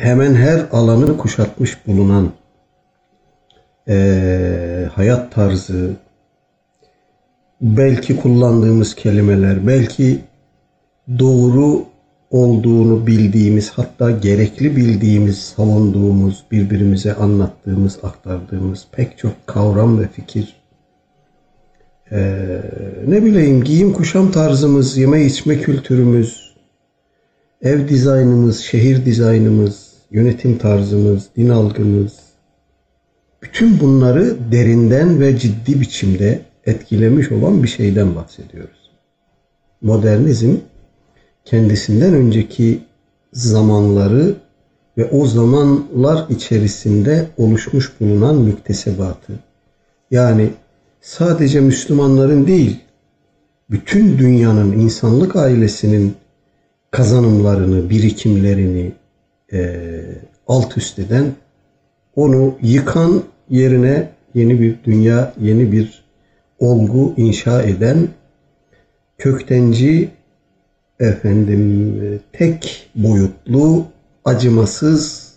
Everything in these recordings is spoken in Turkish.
hemen her alanı kuşatmış bulunan e, hayat tarzı, belki kullandığımız kelimeler, belki doğru olduğunu bildiğimiz, hatta gerekli bildiğimiz, savunduğumuz, birbirimize anlattığımız, aktardığımız pek çok kavram ve fikir. Ee, ne bileyim giyim kuşam tarzımız, yeme içme kültürümüz, ev dizaynımız, şehir dizaynımız, yönetim tarzımız, din algımız, bütün bunları derinden ve ciddi biçimde etkilemiş olan bir şeyden bahsediyoruz. Modernizm kendisinden önceki zamanları ve o zamanlar içerisinde oluşmuş bulunan müktesebatı yani sadece Müslümanların değil bütün dünyanın insanlık ailesinin kazanımlarını, birikimlerini e, alt üst eden, onu yıkan yerine yeni bir dünya, yeni bir olgu inşa eden köktenci efendim tek boyutlu, acımasız,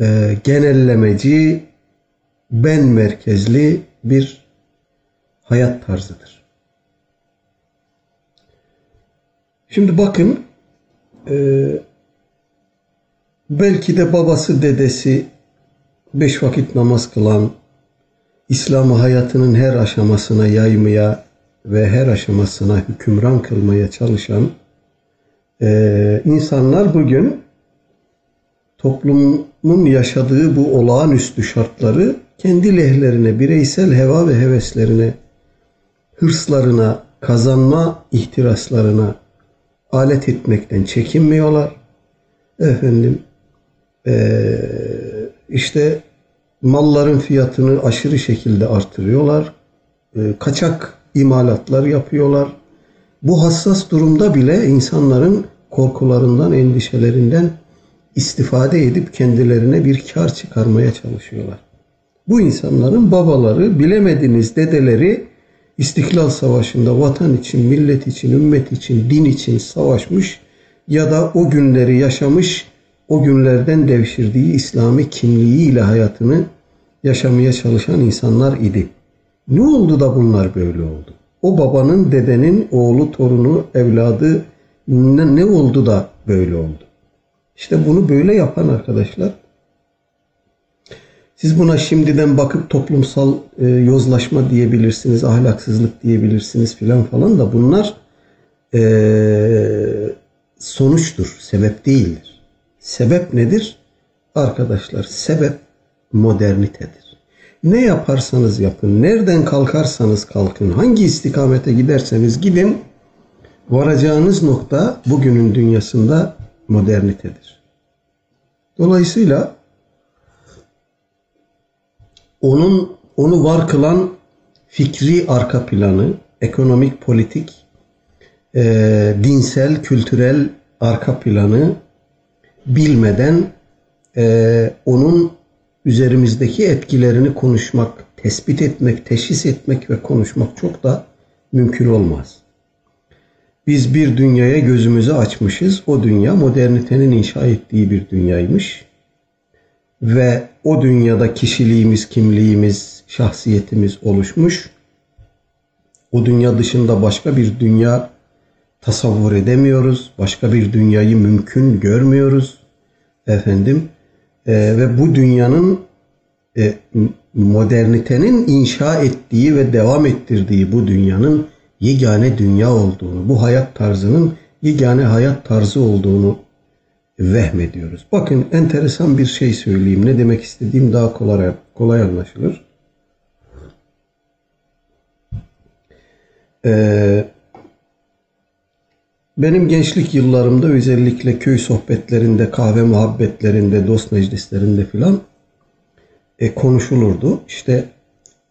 e, genellemeci, ben merkezli bir hayat tarzıdır. Şimdi bakın e, belki de babası dedesi beş vakit namaz kılan İslam'ı hayatının her aşamasına yaymaya ve her aşamasına hükümran kılmaya çalışan e, insanlar bugün toplumun yaşadığı bu olağanüstü şartları kendi lehlerine, bireysel heva ve heveslerine, hırslarına, kazanma ihtiraslarına alet etmekten çekinmiyorlar. Efendim ee, işte malların fiyatını aşırı şekilde artırıyorlar. E, kaçak imalatlar yapıyorlar. Bu hassas durumda bile insanların korkularından, endişelerinden istifade edip kendilerine bir kar çıkarmaya çalışıyorlar. Bu insanların babaları, bilemediniz dedeleri İstiklal Savaşı'nda vatan için, millet için, ümmet için, din için savaşmış ya da o günleri yaşamış, o günlerden devşirdiği İslami kimliğiyle hayatını yaşamaya çalışan insanlar idi. Ne oldu da bunlar böyle oldu? O babanın, dedenin, oğlu, torunu, evladı ne, ne oldu da böyle oldu? İşte bunu böyle yapan arkadaşlar siz buna şimdiden bakıp toplumsal e, yozlaşma diyebilirsiniz, ahlaksızlık diyebilirsiniz filan falan da bunlar e, sonuçtur, sebep değildir. Sebep nedir? Arkadaşlar sebep modernitedir. Ne yaparsanız yapın, nereden kalkarsanız kalkın, hangi istikamete giderseniz gidin, varacağınız nokta bugünün dünyasında modernitedir. Dolayısıyla onun onu var kılan fikri arka planı, ekonomik, politik, e, dinsel, kültürel arka planı bilmeden e, onun üzerimizdeki etkilerini konuşmak, tespit etmek, teşhis etmek ve konuşmak çok da mümkün olmaz. Biz bir dünyaya gözümüzü açmışız. O dünya modernitenin inşa ettiği bir dünyaymış. Ve o dünyada kişiliğimiz, kimliğimiz, şahsiyetimiz oluşmuş. O dünya dışında başka bir dünya tasavvur edemiyoruz. Başka bir dünyayı mümkün görmüyoruz. Efendim e, ve bu dünyanın e, modernitenin inşa ettiği ve devam ettirdiği bu dünyanın yegane dünya olduğunu, bu hayat tarzının yegane hayat tarzı olduğunu vehmediyoruz. Bakın enteresan bir şey söyleyeyim. Ne demek istediğim daha kolay, kolay anlaşılır. Ee, benim gençlik yıllarımda özellikle köy sohbetlerinde, kahve muhabbetlerinde, dost meclislerinde filan e, konuşulurdu. İşte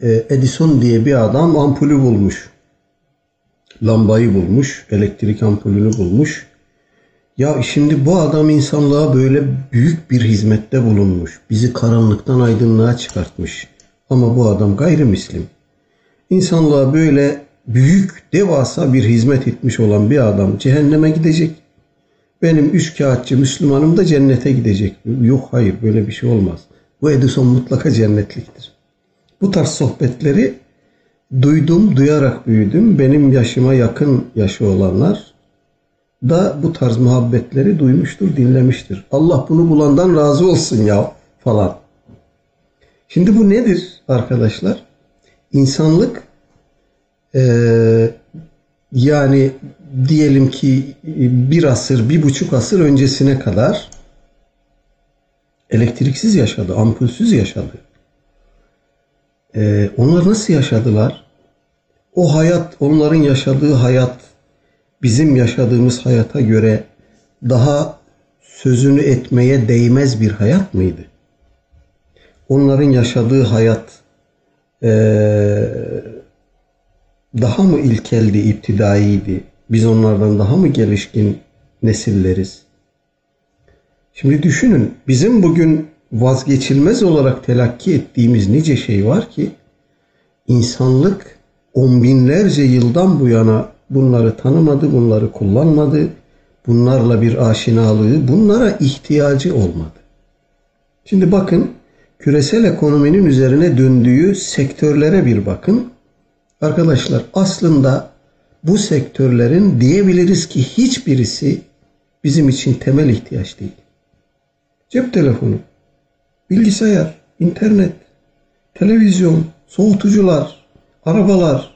e, Edison diye bir adam ampulü bulmuş. Lambayı bulmuş, elektrik ampulünü bulmuş. Ya şimdi bu adam insanlığa böyle büyük bir hizmette bulunmuş. Bizi karanlıktan aydınlığa çıkartmış. Ama bu adam gayrimüslim. İnsanlığa böyle büyük, devasa bir hizmet etmiş olan bir adam cehenneme gidecek. benim üç kağıtçı Müslümanım da cennete gidecek. Yok hayır böyle bir şey olmaz. Bu Edison mutlaka cennetliktir. Bu tarz sohbetleri duydum, duyarak büyüdüm. Benim yaşıma yakın yaşı olanlar da bu tarz muhabbetleri duymuştur, dinlemiştir. Allah bunu bulandan razı olsun ya falan. Şimdi bu nedir arkadaşlar? İnsanlık ee, yani diyelim ki bir asır, bir buçuk asır öncesine kadar elektriksiz yaşadı, ampulsüz yaşadı. Ee, onlar nasıl yaşadılar? O hayat, onların yaşadığı hayat bizim yaşadığımız hayata göre daha sözünü etmeye değmez bir hayat mıydı? Onların yaşadığı hayat ee, daha mı ilkeldi, iptidaiydi? Biz onlardan daha mı gelişkin nesilleriz? Şimdi düşünün, bizim bugün vazgeçilmez olarak telakki ettiğimiz nice şey var ki insanlık on binlerce yıldan bu yana bunları tanımadı, bunları kullanmadı, bunlarla bir aşinalığı, bunlara ihtiyacı olmadı. Şimdi bakın küresel ekonominin üzerine döndüğü sektörlere bir bakın. Arkadaşlar aslında bu sektörlerin diyebiliriz ki hiçbirisi bizim için temel ihtiyaç değil. Cep telefonu, bilgisayar, internet, televizyon, soğutucular, arabalar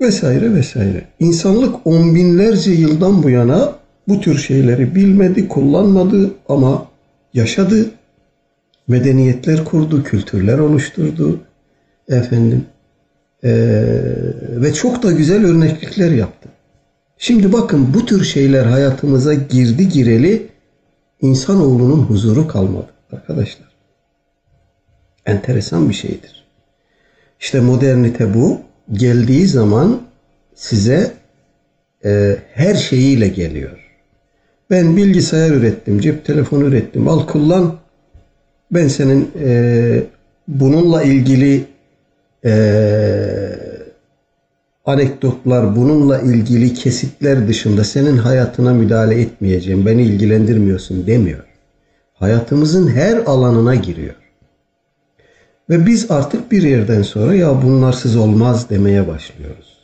vesaire vesaire. İnsanlık on binlerce yıldan bu yana bu tür şeyleri bilmedi, kullanmadı ama yaşadı. Medeniyetler kurdu, kültürler oluşturdu. Efendim ee, ve çok da güzel örneklikler yaptı. Şimdi bakın bu tür şeyler hayatımıza girdi gireli insanoğlunun huzuru kalmadı arkadaşlar. Enteresan bir şeydir. İşte modernite bu. Geldiği zaman size e, her şeyiyle geliyor. Ben bilgisayar ürettim, cep telefonu ürettim, al kullan. Ben senin e, bununla ilgili e, anekdotlar, bununla ilgili kesitler dışında senin hayatına müdahale etmeyeceğim, beni ilgilendirmiyorsun demiyor. Hayatımızın her alanına giriyor. Ve biz artık bir yerden sonra ya bunlarsız olmaz demeye başlıyoruz.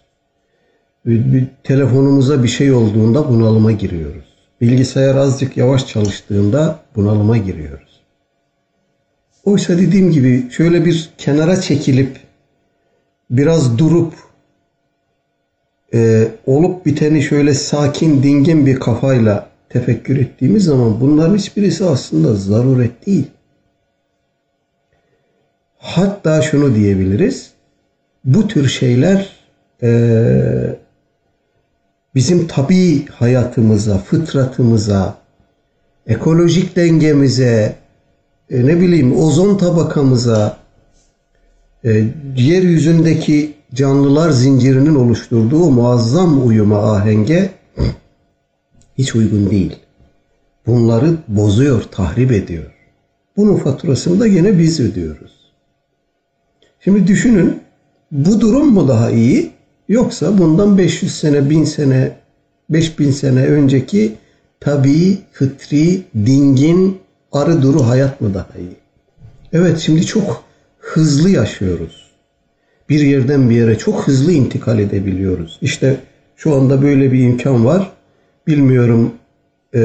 Bir, telefonumuza bir şey olduğunda bunalıma giriyoruz. Bilgisayar azıcık yavaş çalıştığında bunalıma giriyoruz. Oysa dediğim gibi şöyle bir kenara çekilip biraz durup e, olup biteni şöyle sakin, dingin bir kafayla tefekkür ettiğimiz zaman bunların hiçbirisi aslında zaruret değil. Hatta şunu diyebiliriz. Bu tür şeyler e, bizim tabi hayatımıza, fıtratımıza, ekolojik dengemize, e, ne bileyim ozon tabakamıza, e, yeryüzündeki canlılar zincirinin oluşturduğu muazzam uyuma ahenge hiç uygun değil. Bunları bozuyor, tahrip ediyor. Bunun faturasını da yine biz ödüyoruz. Şimdi düşünün bu durum mu daha iyi yoksa bundan 500 sene, 1000 sene, 5000 sene önceki tabii, fıtri, dingin, arı duru hayat mı daha iyi? Evet şimdi çok hızlı yaşıyoruz. Bir yerden bir yere çok hızlı intikal edebiliyoruz. İşte şu anda böyle bir imkan var. Bilmiyorum e,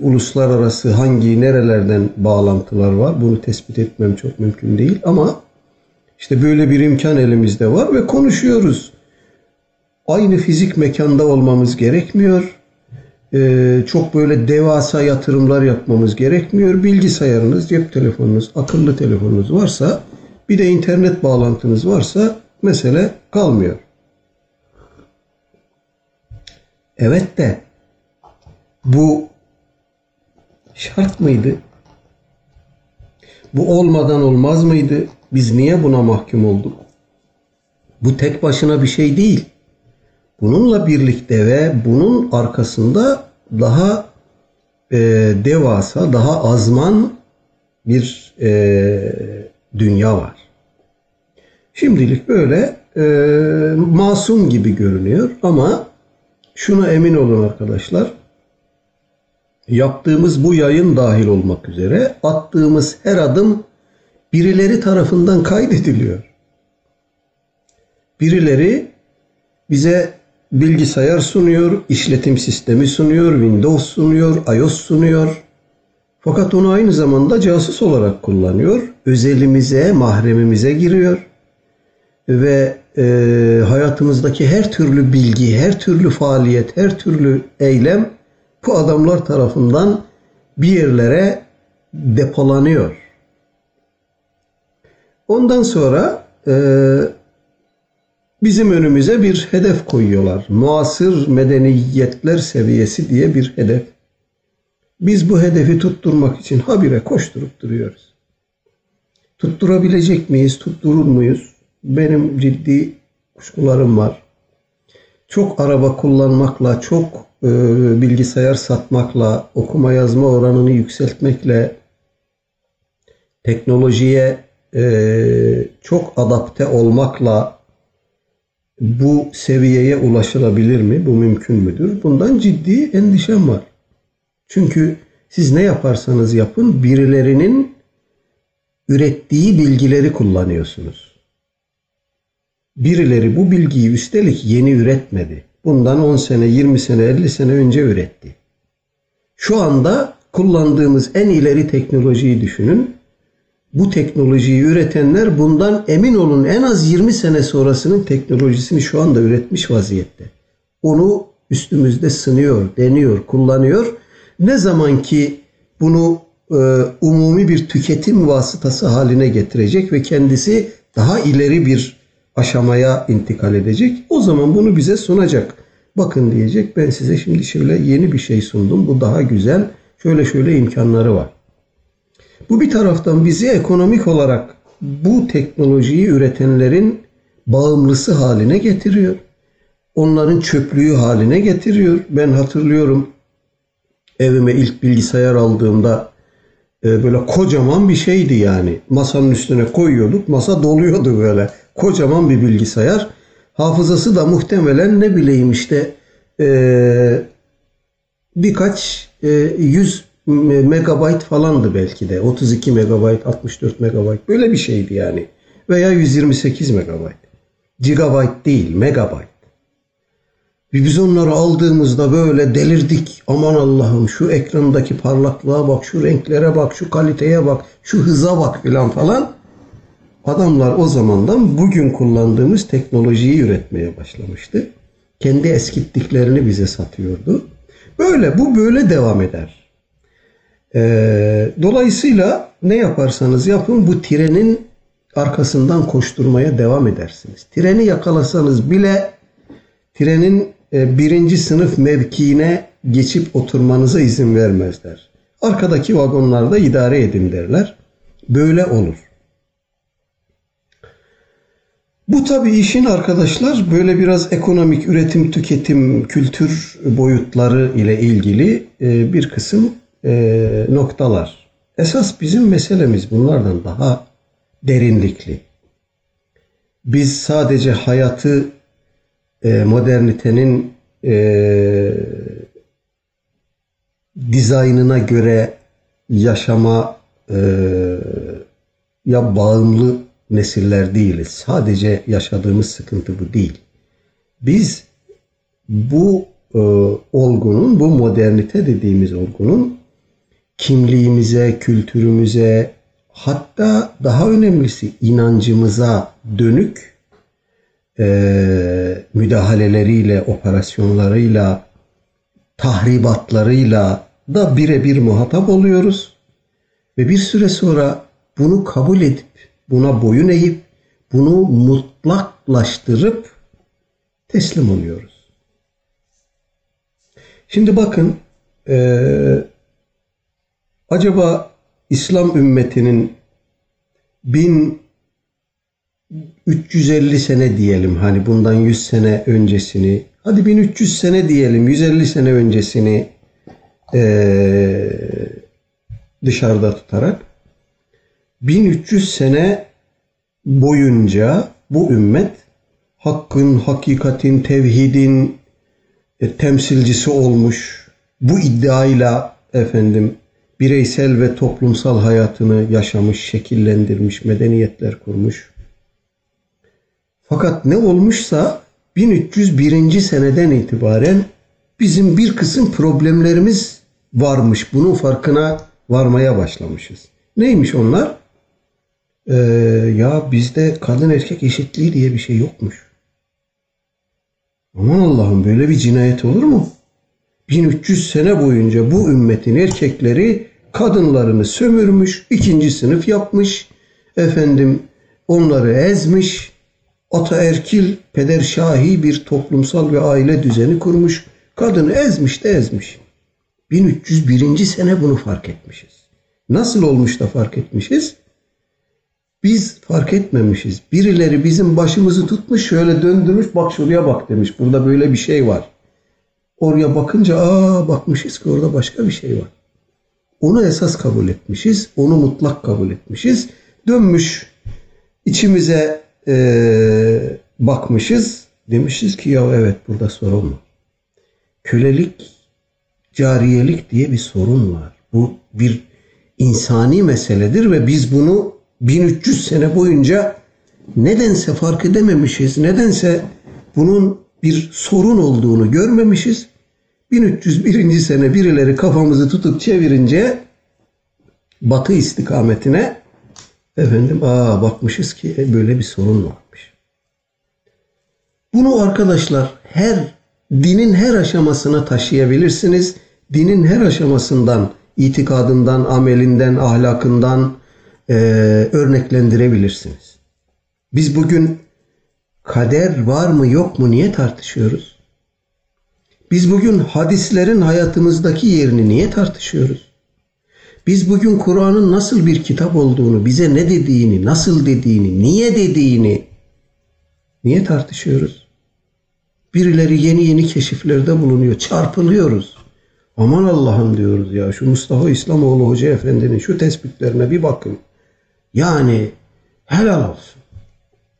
uluslararası hangi nerelerden bağlantılar var. Bunu tespit etmem çok mümkün değil ama işte böyle bir imkan elimizde var ve konuşuyoruz. Aynı fizik mekanda olmamız gerekmiyor. Ee, çok böyle devasa yatırımlar yapmamız gerekmiyor. Bilgisayarınız, cep telefonunuz, akıllı telefonunuz varsa bir de internet bağlantınız varsa mesele kalmıyor. Evet de bu şart mıydı? Bu olmadan olmaz mıydı? Biz niye buna mahkum olduk? Bu tek başına bir şey değil. Bununla birlikte ve bunun arkasında daha e, devasa, daha azman bir e, dünya var. Şimdilik böyle e, masum gibi görünüyor ama şuna emin olun arkadaşlar. Yaptığımız bu yayın dahil olmak üzere attığımız her adım birileri tarafından kaydediliyor. Birileri bize bilgisayar sunuyor, işletim sistemi sunuyor, Windows sunuyor, iOS sunuyor. Fakat onu aynı zamanda casus olarak kullanıyor. Özelimize, mahremimize giriyor. Ve e, hayatımızdaki her türlü bilgi, her türlü faaliyet, her türlü eylem bu adamlar tarafından bir yerlere depolanıyor. Ondan sonra e, bizim önümüze bir hedef koyuyorlar. Muasır medeniyetler seviyesi diye bir hedef. Biz bu hedefi tutturmak için habire koşturup duruyoruz. Tutturabilecek miyiz, tutturur muyuz? Benim ciddi kuşkularım var. Çok araba kullanmakla, çok e, bilgisayar satmakla, okuma yazma oranını yükseltmekle, teknolojiye e, çok adapte olmakla bu seviyeye ulaşılabilir mi? Bu mümkün müdür? Bundan ciddi endişem var. Çünkü siz ne yaparsanız yapın birilerinin ürettiği bilgileri kullanıyorsunuz. Birileri bu bilgiyi üstelik yeni üretmedi. Bundan 10 sene, 20 sene, 50 sene önce üretti. Şu anda kullandığımız en ileri teknolojiyi düşünün. Bu teknolojiyi üretenler bundan emin olun en az 20 sene sonrasının teknolojisini şu anda üretmiş vaziyette. Onu üstümüzde sınıyor, deniyor, kullanıyor. Ne zaman ki bunu e, umumi bir tüketim vasıtası haline getirecek ve kendisi daha ileri bir aşamaya intikal edecek. O zaman bunu bize sunacak. Bakın diyecek ben size şimdi şöyle yeni bir şey sundum. Bu daha güzel. Şöyle şöyle imkanları var. Bu bir taraftan bizi ekonomik olarak bu teknolojiyi üretenlerin bağımlısı haline getiriyor. Onların çöplüğü haline getiriyor. Ben hatırlıyorum evime ilk bilgisayar aldığımda e, böyle kocaman bir şeydi yani. Masanın üstüne koyuyorduk. Masa doluyordu böyle. Kocaman bir bilgisayar. Hafızası da muhtemelen ne bileyim işte e, birkaç e, yüz megabayt falandı belki de. 32 megabayt, 64 megabayt böyle bir şeydi yani. Veya 128 megabayt. Gigabayt değil, megabayt. Biz onları aldığımızda böyle delirdik. Aman Allah'ım şu ekrandaki parlaklığa bak, şu renklere bak, şu kaliteye bak, şu hıza bak filan falan. Adamlar o zamandan bugün kullandığımız teknolojiyi üretmeye başlamıştı. Kendi eskittiklerini bize satıyordu. Böyle bu böyle devam eder. Ee, dolayısıyla ne yaparsanız yapın bu trenin arkasından koşturmaya devam edersiniz. Treni yakalasanız bile trenin e, birinci sınıf mevkiine geçip oturmanıza izin vermezler. Arkadaki vagonlarda idare edin derler. Böyle olur. Bu tabi işin arkadaşlar böyle biraz ekonomik üretim, tüketim, kültür boyutları ile ilgili e, bir kısım e, noktalar. Esas bizim meselemiz bunlardan daha derinlikli. Biz sadece hayatı e, modernitenin dizaynına göre yaşama ya bağımlı nesiller değiliz. Sadece yaşadığımız sıkıntı bu değil. Biz bu e, olgunun, bu modernite dediğimiz olgunun kimliğimize, kültürümüze, hatta daha önemlisi inancımıza dönük e, müdahaleleriyle, operasyonlarıyla, tahribatlarıyla da birebir muhatap oluyoruz. Ve bir süre sonra bunu kabul edip buna boyun eğip bunu mutlaklaştırıp teslim oluyoruz. Şimdi bakın e, acaba İslam ümmetinin 1350 sene diyelim hani bundan 100 sene öncesini hadi 1300 sene diyelim 150 sene öncesini dışarıda tutarak 1300 sene boyunca bu ümmet hakkın, hakikatin, tevhidin, e, temsilcisi olmuş. Bu iddiayla efendim bireysel ve toplumsal hayatını yaşamış, şekillendirmiş, medeniyetler kurmuş. Fakat ne olmuşsa 1301. seneden itibaren bizim bir kısım problemlerimiz varmış. Bunun farkına varmaya başlamışız. Neymiş onlar? Ee, ya bizde kadın erkek eşitliği diye bir şey yokmuş. Aman Allah'ım böyle bir cinayet olur mu? 1300 sene boyunca bu ümmetin erkekleri kadınlarını sömürmüş, ikinci sınıf yapmış, efendim onları ezmiş, ataerkil, pederşahi bir toplumsal ve aile düzeni kurmuş, kadını ezmiş de ezmiş. 1301. sene bunu fark etmişiz. Nasıl olmuş da fark etmişiz? Biz fark etmemişiz. Birileri bizim başımızı tutmuş şöyle döndürmüş bak şuraya bak demiş. Burada böyle bir şey var. Oraya bakınca aa bakmışız ki orada başka bir şey var. Onu esas kabul etmişiz. Onu mutlak kabul etmişiz. Dönmüş içimize e, bakmışız. Demişiz ki ya evet burada sorun var. Kölelik, cariyelik diye bir sorun var. Bu bir insani meseledir ve biz bunu 1300 sene boyunca nedense fark edememişiz. Nedense bunun bir sorun olduğunu görmemişiz. 1301. sene birileri kafamızı tutup çevirince batı istikametine efendim aa bakmışız ki e, böyle bir sorun varmış. Bunu arkadaşlar her dinin her aşamasına taşıyabilirsiniz. Dinin her aşamasından, itikadından, amelinden, ahlakından e, örneklendirebilirsiniz. Biz bugün kader var mı yok mu niye tartışıyoruz? Biz bugün hadislerin hayatımızdaki yerini niye tartışıyoruz? Biz bugün Kur'an'ın nasıl bir kitap olduğunu, bize ne dediğini, nasıl dediğini, niye dediğini niye tartışıyoruz? Birileri yeni yeni keşiflerde bulunuyor. Çarpılıyoruz. Aman Allah'ım diyoruz ya şu Mustafa İslamoğlu Hoca Efendi'nin şu tespitlerine bir bakın. Yani helal olsun.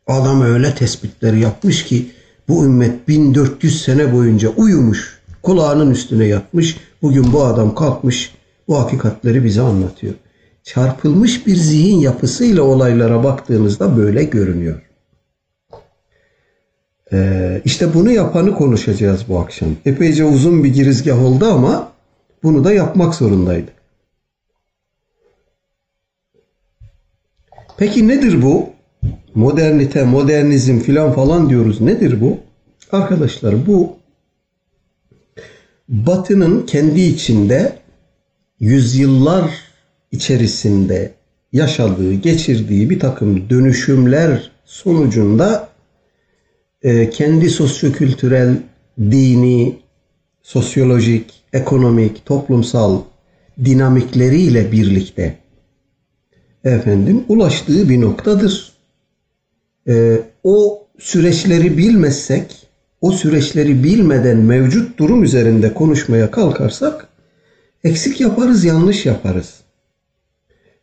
Adam öyle tespitler yapmış ki bu ümmet 1400 sene boyunca uyumuş, kulağının üstüne yatmış. Bugün bu adam kalkmış bu hakikatleri bize anlatıyor. Çarpılmış bir zihin yapısıyla olaylara baktığınızda böyle görünüyor. Ee, işte bunu yapanı konuşacağız bu akşam. Epeyce uzun bir girizgah oldu ama bunu da yapmak zorundaydık. Peki nedir bu? Modernite, modernizm filan falan diyoruz. Nedir bu? Arkadaşlar bu Batı'nın kendi içinde yüzyıllar içerisinde yaşadığı, geçirdiği bir takım dönüşümler sonucunda e, kendi sosyokültürel, dini, sosyolojik, ekonomik, toplumsal dinamikleriyle birlikte efendim ulaştığı bir noktadır. E, o süreçleri bilmezsek, o süreçleri bilmeden mevcut durum üzerinde konuşmaya kalkarsak eksik yaparız, yanlış yaparız.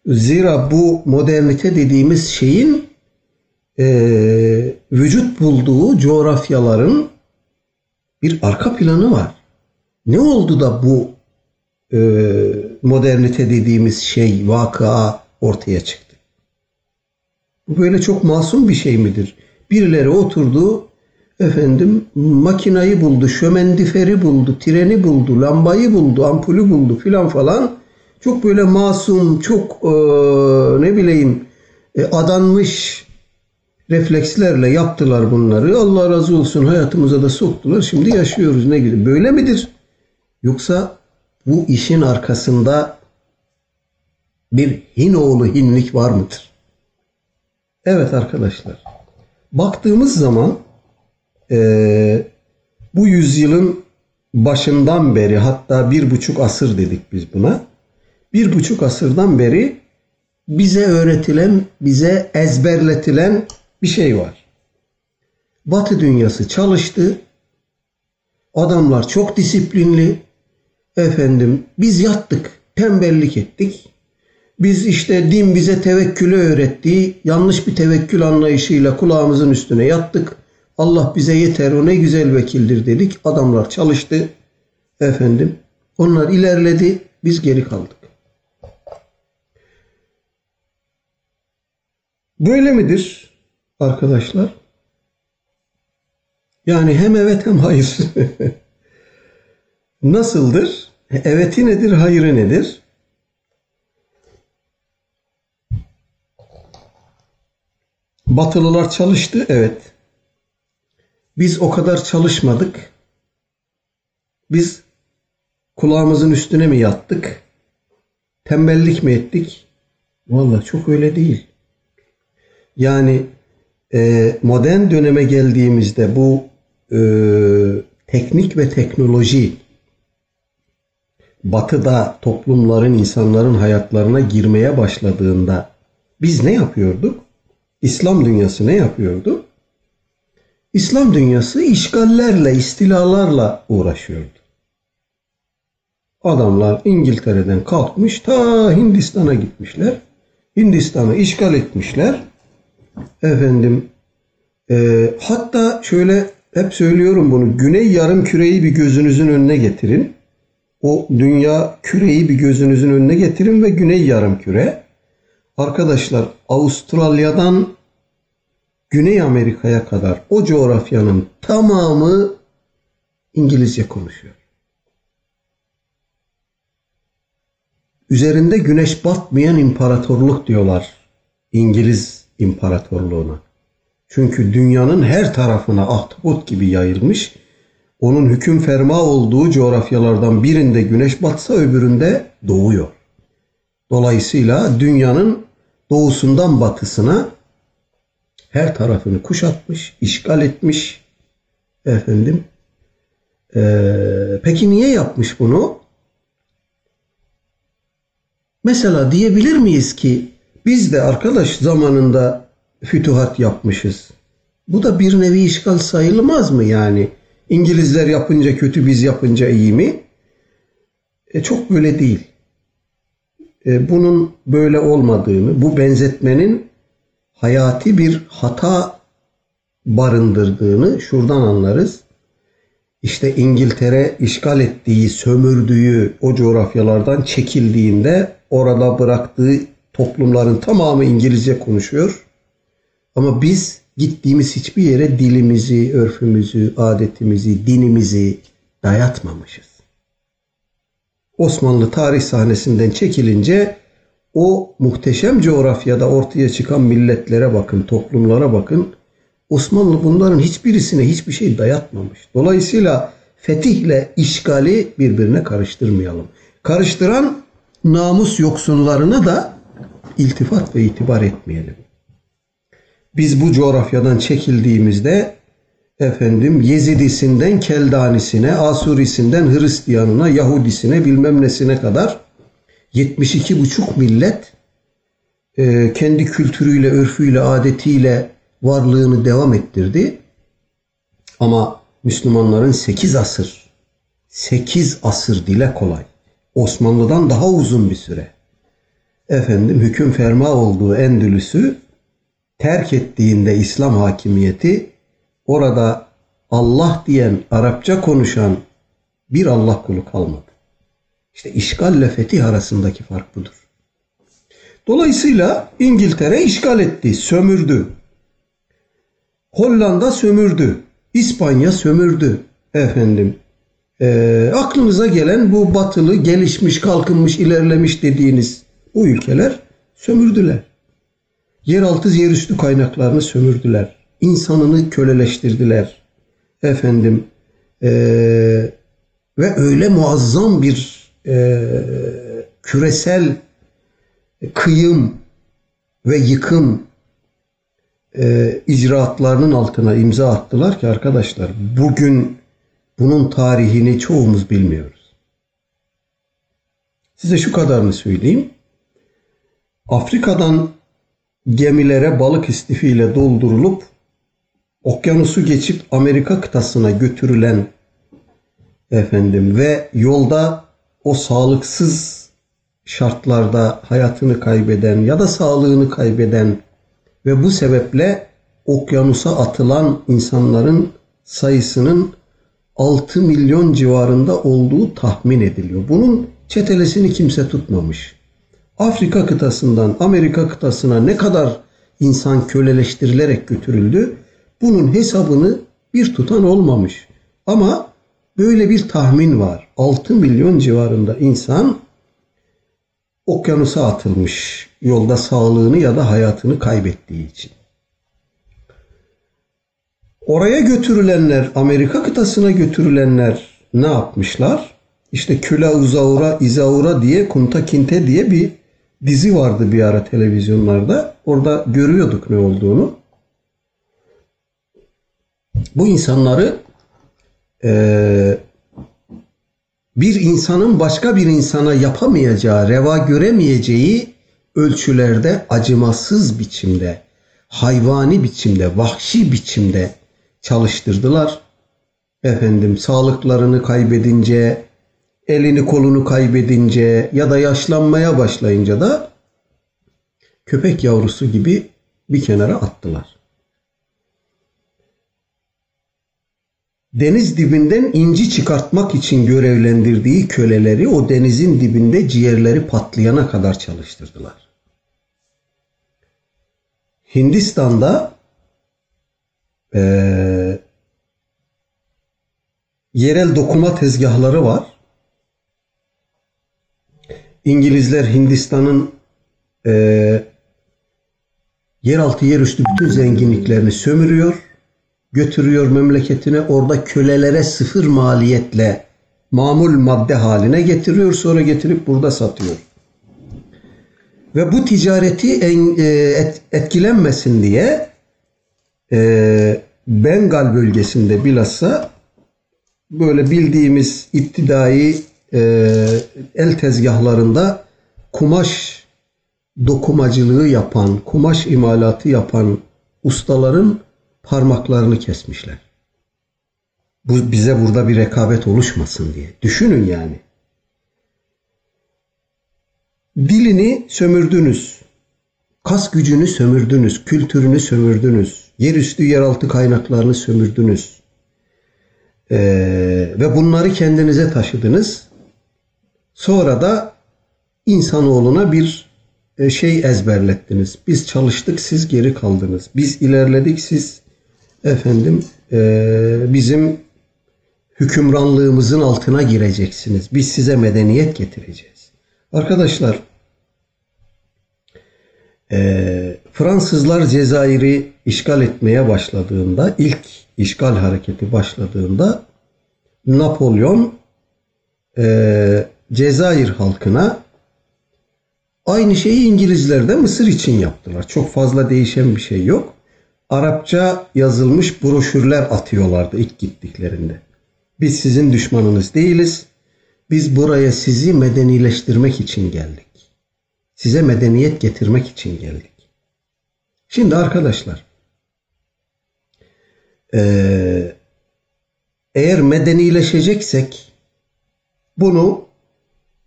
Zira bu modernite dediğimiz şeyin e, vücut bulduğu coğrafyaların bir arka planı var. Ne oldu da bu e, modernite dediğimiz şey, vakıa ortaya çıktı? Bu böyle çok masum bir şey midir? Birileri oturdu, efendim makinayı buldu, şömendiferi buldu, treni buldu, lambayı buldu, ampulü buldu filan falan. Çok böyle masum, çok e, ne bileyim e, adanmış reflekslerle yaptılar bunları. Allah razı olsun hayatımıza da soktular. Şimdi yaşıyoruz ne gibi. Böyle midir? Yoksa bu işin arkasında bir Hinoğlu hinlik var mıdır? Evet arkadaşlar. Baktığımız zaman e, bu yüzyılın başından beri hatta bir buçuk asır dedik biz buna. Bir buçuk asırdan beri bize öğretilen, bize ezberletilen bir şey var. Batı dünyası çalıştı. Adamlar çok disiplinli. Efendim biz yattık, tembellik ettik. Biz işte din bize tevekkülü öğretti. Yanlış bir tevekkül anlayışıyla kulağımızın üstüne yattık. Allah bize yeter o ne güzel vekildir dedik. Adamlar çalıştı. Efendim onlar ilerledi biz geri kaldık. Böyle midir arkadaşlar? Yani hem evet hem hayır. Nasıldır? Eveti nedir, hayırı nedir? Batılılar çalıştı, evet. Biz o kadar çalışmadık. Biz kulağımızın üstüne mi yattık? Tembellik mi ettik? Vallahi çok öyle değil. Yani e, modern döneme geldiğimizde bu e, teknik ve teknoloji batıda toplumların, insanların hayatlarına girmeye başladığında biz ne yapıyorduk? İslam dünyası ne yapıyordu? İslam dünyası işgallerle, istilalarla uğraşıyordu. Adamlar İngiltere'den kalkmış ta Hindistan'a gitmişler. Hindistan'ı işgal etmişler. Efendim e, hatta şöyle hep söylüyorum bunu. Güney yarım küreyi bir gözünüzün önüne getirin. O dünya küreyi bir gözünüzün önüne getirin ve güney yarım küre. Arkadaşlar Avustralya'dan Güney Amerika'ya kadar o coğrafyanın tamamı İngilizce konuşuyor. Üzerinde güneş batmayan imparatorluk diyorlar İngiliz imparatorluğuna. Çünkü dünyanın her tarafına ahtapot gibi yayılmış. Onun hüküm ferma olduğu coğrafyalardan birinde güneş batsa öbüründe doğuyor. Dolayısıyla dünyanın doğusundan batısına her tarafını kuşatmış, işgal etmiş. Efendim. Ee, peki niye yapmış bunu? Mesela diyebilir miyiz ki biz de arkadaş zamanında fütuhat yapmışız. Bu da bir nevi işgal sayılmaz mı yani? İngilizler yapınca kötü biz yapınca iyi mi? E çok böyle değil. E, bunun böyle olmadığını, bu benzetmenin hayati bir hata barındırdığını şuradan anlarız. İşte İngiltere işgal ettiği, sömürdüğü o coğrafyalardan çekildiğinde orada bıraktığı toplumların tamamı İngilizce konuşuyor. Ama biz gittiğimiz hiçbir yere dilimizi, örfümüzü, adetimizi, dinimizi dayatmamışız. Osmanlı tarih sahnesinden çekilince o muhteşem coğrafyada ortaya çıkan milletlere bakın, toplumlara bakın. Osmanlı bunların hiçbirisine hiçbir şey dayatmamış. Dolayısıyla fetihle işgali birbirine karıştırmayalım. Karıştıran namus yoksunlarına da iltifat ve itibar etmeyelim. Biz bu coğrafyadan çekildiğimizde efendim Yezidisinden Keldanisine, Asurisinden Hristiyanına, Yahudisine bilmem nesine kadar 72,5 millet e, kendi kültürüyle, örfüyle, adetiyle varlığını devam ettirdi. Ama Müslümanların 8 asır, 8 asır dile kolay. Osmanlı'dan daha uzun bir süre. Efendim hüküm ferma olduğu Endülüs'ü terk ettiğinde İslam hakimiyeti orada Allah diyen, Arapça konuşan bir Allah kulu kalmadı. İşte işgalle fetih arasındaki fark budur. Dolayısıyla İngiltere işgal etti, sömürdü. Hollanda sömürdü. İspanya sömürdü. Efendim e, aklınıza gelen bu batılı, gelişmiş, kalkınmış, ilerlemiş dediğiniz bu ülkeler sömürdüler. Yeraltı, yerüstü kaynaklarını sömürdüler. İnsanını köleleştirdiler. Efendim e, ve öyle muazzam bir e, küresel kıyım ve yıkım e, icraatlarının altına imza attılar ki arkadaşlar bugün bunun tarihini çoğumuz bilmiyoruz. Size şu kadarını söyleyeyim. Afrika'dan gemilere balık istifiyle doldurulup okyanusu geçip Amerika kıtasına götürülen efendim ve yolda o sağlıksız şartlarda hayatını kaybeden ya da sağlığını kaybeden ve bu sebeple okyanusa atılan insanların sayısının 6 milyon civarında olduğu tahmin ediliyor. Bunun çetelesini kimse tutmamış. Afrika kıtasından Amerika kıtasına ne kadar insan köleleştirilerek götürüldü bunun hesabını bir tutan olmamış. Ama böyle bir tahmin var. 6 milyon civarında insan okyanusa atılmış yolda sağlığını ya da hayatını kaybettiği için. Oraya götürülenler, Amerika kıtasına götürülenler ne yapmışlar? İşte Küla Uzaura, İzaura diye, Kunta Kinte diye bir dizi vardı bir ara televizyonlarda. Orada görüyorduk ne olduğunu. Bu insanları e, bir insanın başka bir insana yapamayacağı, reva göremeyeceği ölçülerde acımasız biçimde, hayvani biçimde, vahşi biçimde çalıştırdılar. Efendim sağlıklarını kaybedince, elini kolunu kaybedince ya da yaşlanmaya başlayınca da köpek yavrusu gibi bir kenara attılar. Deniz dibinden inci çıkartmak için görevlendirdiği köleleri o denizin dibinde ciğerleri patlayana kadar çalıştırdılar. Hindistan'da e, yerel dokuma tezgahları var. İngilizler Hindistan'ın e, yeraltı yerüstü bütün zenginliklerini sömürüyor, götürüyor memleketine. Orada kölelere sıfır maliyetle mamul madde haline getiriyor, sonra getirip burada satıyor. Ve bu ticareti e, et, etkilenmesin diye e, Bengal bölgesinde bilhassa böyle bildiğimiz iptidai e, el tezgahlarında kumaş dokumacılığı yapan, kumaş imalatı yapan ustaların parmaklarını kesmişler. Bu bize burada bir rekabet oluşmasın diye. Düşünün yani. Dilini sömürdünüz. Kas gücünü sömürdünüz. Kültürünü sömürdünüz. Yerüstü yeraltı kaynaklarını sömürdünüz. Ee, ve bunları kendinize taşıdınız. Sonra da insanoğluna bir e, şey ezberlettiniz. Biz çalıştık, siz geri kaldınız. Biz ilerledik, siz efendim e, bizim hükümranlığımızın altına gireceksiniz. Biz size medeniyet getireceğiz. Arkadaşlar e, Fransızlar Cezayir'i işgal etmeye başladığında ilk işgal hareketi başladığında Napolyon e, Cezayir halkına aynı şeyi İngilizler de Mısır için yaptılar. Çok fazla değişen bir şey yok. Arapça yazılmış broşürler atıyorlardı ilk gittiklerinde. Biz sizin düşmanınız değiliz. Biz buraya sizi medenileştirmek için geldik. Size medeniyet getirmek için geldik. Şimdi arkadaşlar eğer medenileşeceksek bunu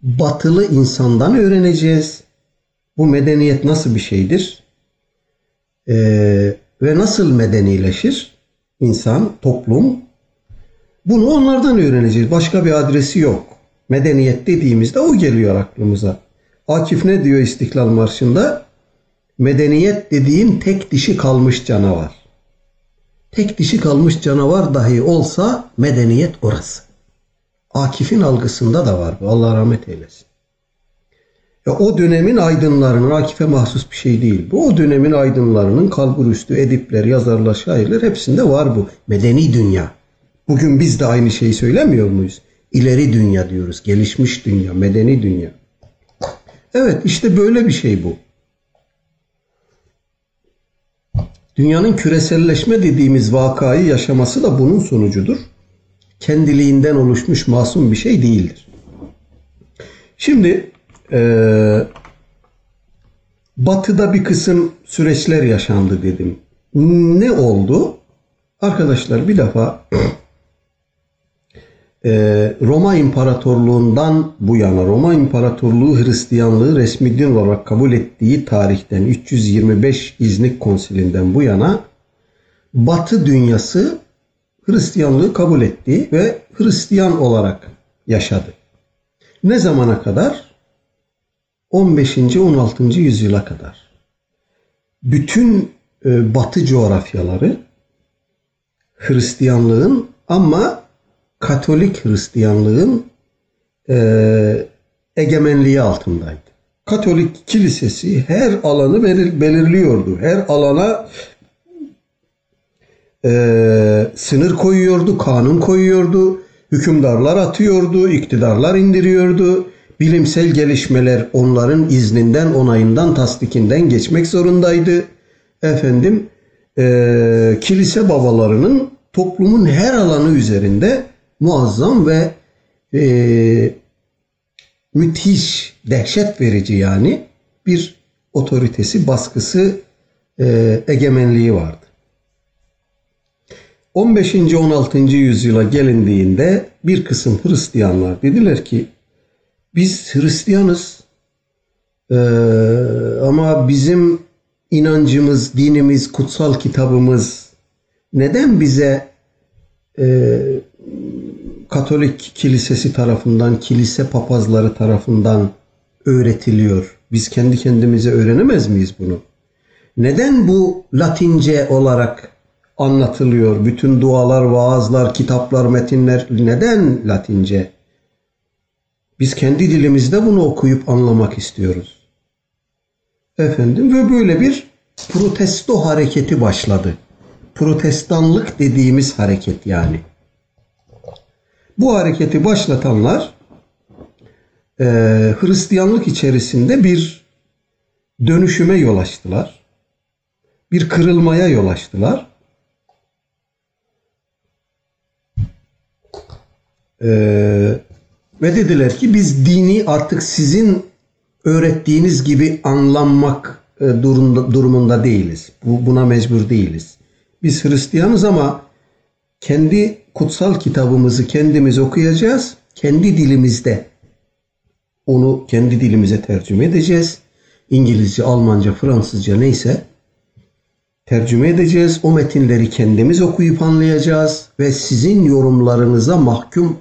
batılı insandan öğreneceğiz. Bu medeniyet nasıl bir şeydir? Ee, ve nasıl medenileşir insan, toplum? Bunu onlardan öğreneceğiz. Başka bir adresi yok. Medeniyet dediğimizde o geliyor aklımıza. Akif ne diyor İstiklal Marşı'nda? Medeniyet dediğim tek dişi kalmış canavar. Tek dişi kalmış canavar dahi olsa medeniyet orası. Akif'in algısında da var bu. Allah rahmet eylesin. Ya o dönemin aydınlarının Akif'e mahsus bir şey değil. Bu o dönemin aydınlarının kalburüstü edipler, yazarlar, şairler hepsinde var bu. Medeni dünya. Bugün biz de aynı şeyi söylemiyor muyuz? İleri dünya diyoruz. Gelişmiş dünya, medeni dünya. Evet işte böyle bir şey bu. Dünyanın küreselleşme dediğimiz vakayı yaşaması da bunun sonucudur. Kendiliğinden oluşmuş masum bir şey değildir. Şimdi e, batıda bir kısım süreçler yaşandı dedim. Ne oldu? Arkadaşlar bir defa e, Roma İmparatorluğundan bu yana Roma İmparatorluğu Hristiyanlığı resmi din olarak kabul ettiği tarihten 325 İznik Konsilinden bu yana Batı dünyası Hristiyanlığı kabul etti ve Hristiyan olarak yaşadı. Ne zamana kadar? 15. 16. yüzyıla kadar. Bütün e, Batı coğrafyaları Hristiyanlığın ama Katolik Hristiyanlığın e, egemenliği altındaydı. Katolik kilisesi her alanı belirliyordu. Her alana e, sınır koyuyordu, kanun koyuyordu, hükümdarlar atıyordu, iktidarlar indiriyordu. Bilimsel gelişmeler onların izninden, onayından, tasdikinden geçmek zorundaydı. Efendim, e, kilise babalarının toplumun her alanı üzerinde muazzam ve e, müthiş, dehşet verici yani bir otoritesi, baskısı, e, egemenliği vardı. 15. 16. yüzyıla gelindiğinde bir kısım Hristiyanlar dediler ki biz Hristiyanız ee, ama bizim inancımız, dinimiz, kutsal kitabımız neden bize e, Katolik kilisesi tarafından, kilise papazları tarafından öğretiliyor? Biz kendi kendimize öğrenemez miyiz bunu? Neden bu Latince olarak anlatılıyor. Bütün dualar, vaazlar, kitaplar, metinler neden Latince? Biz kendi dilimizde bunu okuyup anlamak istiyoruz. Efendim ve böyle bir protesto hareketi başladı. Protestanlık dediğimiz hareket yani. Bu hareketi başlatanlar e, Hristiyanlık içerisinde bir dönüşüme yol açtılar. Bir kırılmaya yol açtılar. Ee, ve dediler ki biz dini artık sizin öğrettiğiniz gibi anlanmak e, durumunda değiliz. Bu, buna mecbur değiliz. Biz Hristiyanız ama kendi kutsal kitabımızı kendimiz okuyacağız. Kendi dilimizde. Onu kendi dilimize tercüme edeceğiz. İngilizce, Almanca, Fransızca neyse tercüme edeceğiz. O metinleri kendimiz okuyup anlayacağız ve sizin yorumlarınıza mahkum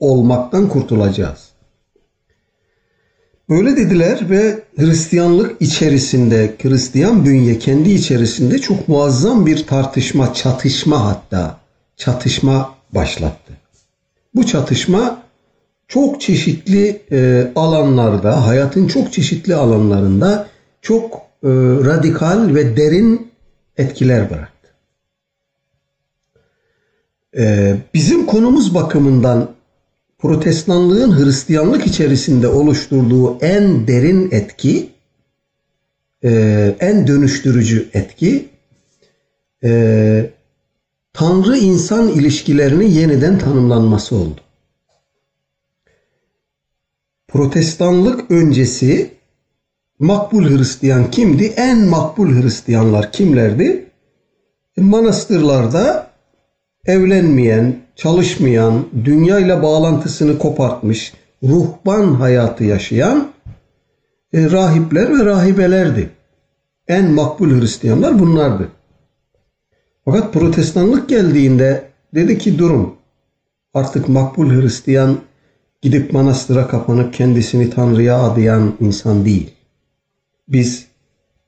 olmaktan kurtulacağız. Böyle dediler ve Hristiyanlık içerisinde, Hristiyan bünye kendi içerisinde çok muazzam bir tartışma, çatışma hatta çatışma başlattı. Bu çatışma çok çeşitli e, alanlarda, hayatın çok çeşitli alanlarında çok e, radikal ve derin etkiler bıraktı. E, bizim konumuz bakımından protestanlığın Hristiyanlık içerisinde oluşturduğu en derin etki, e, en dönüştürücü etki, e, Tanrı-insan ilişkilerinin yeniden tanımlanması oldu. Protestanlık öncesi makbul Hristiyan kimdi? En makbul Hristiyanlar kimlerdi? Manastırlarda evlenmeyen, çalışmayan, dünyayla bağlantısını kopartmış, ruhban hayatı yaşayan e, rahipler ve rahibelerdi. En makbul Hristiyanlar bunlardı. Fakat protestanlık geldiğinde dedi ki durum artık makbul Hristiyan gidip manastıra kapanıp kendisini Tanrı'ya adayan insan değil. Biz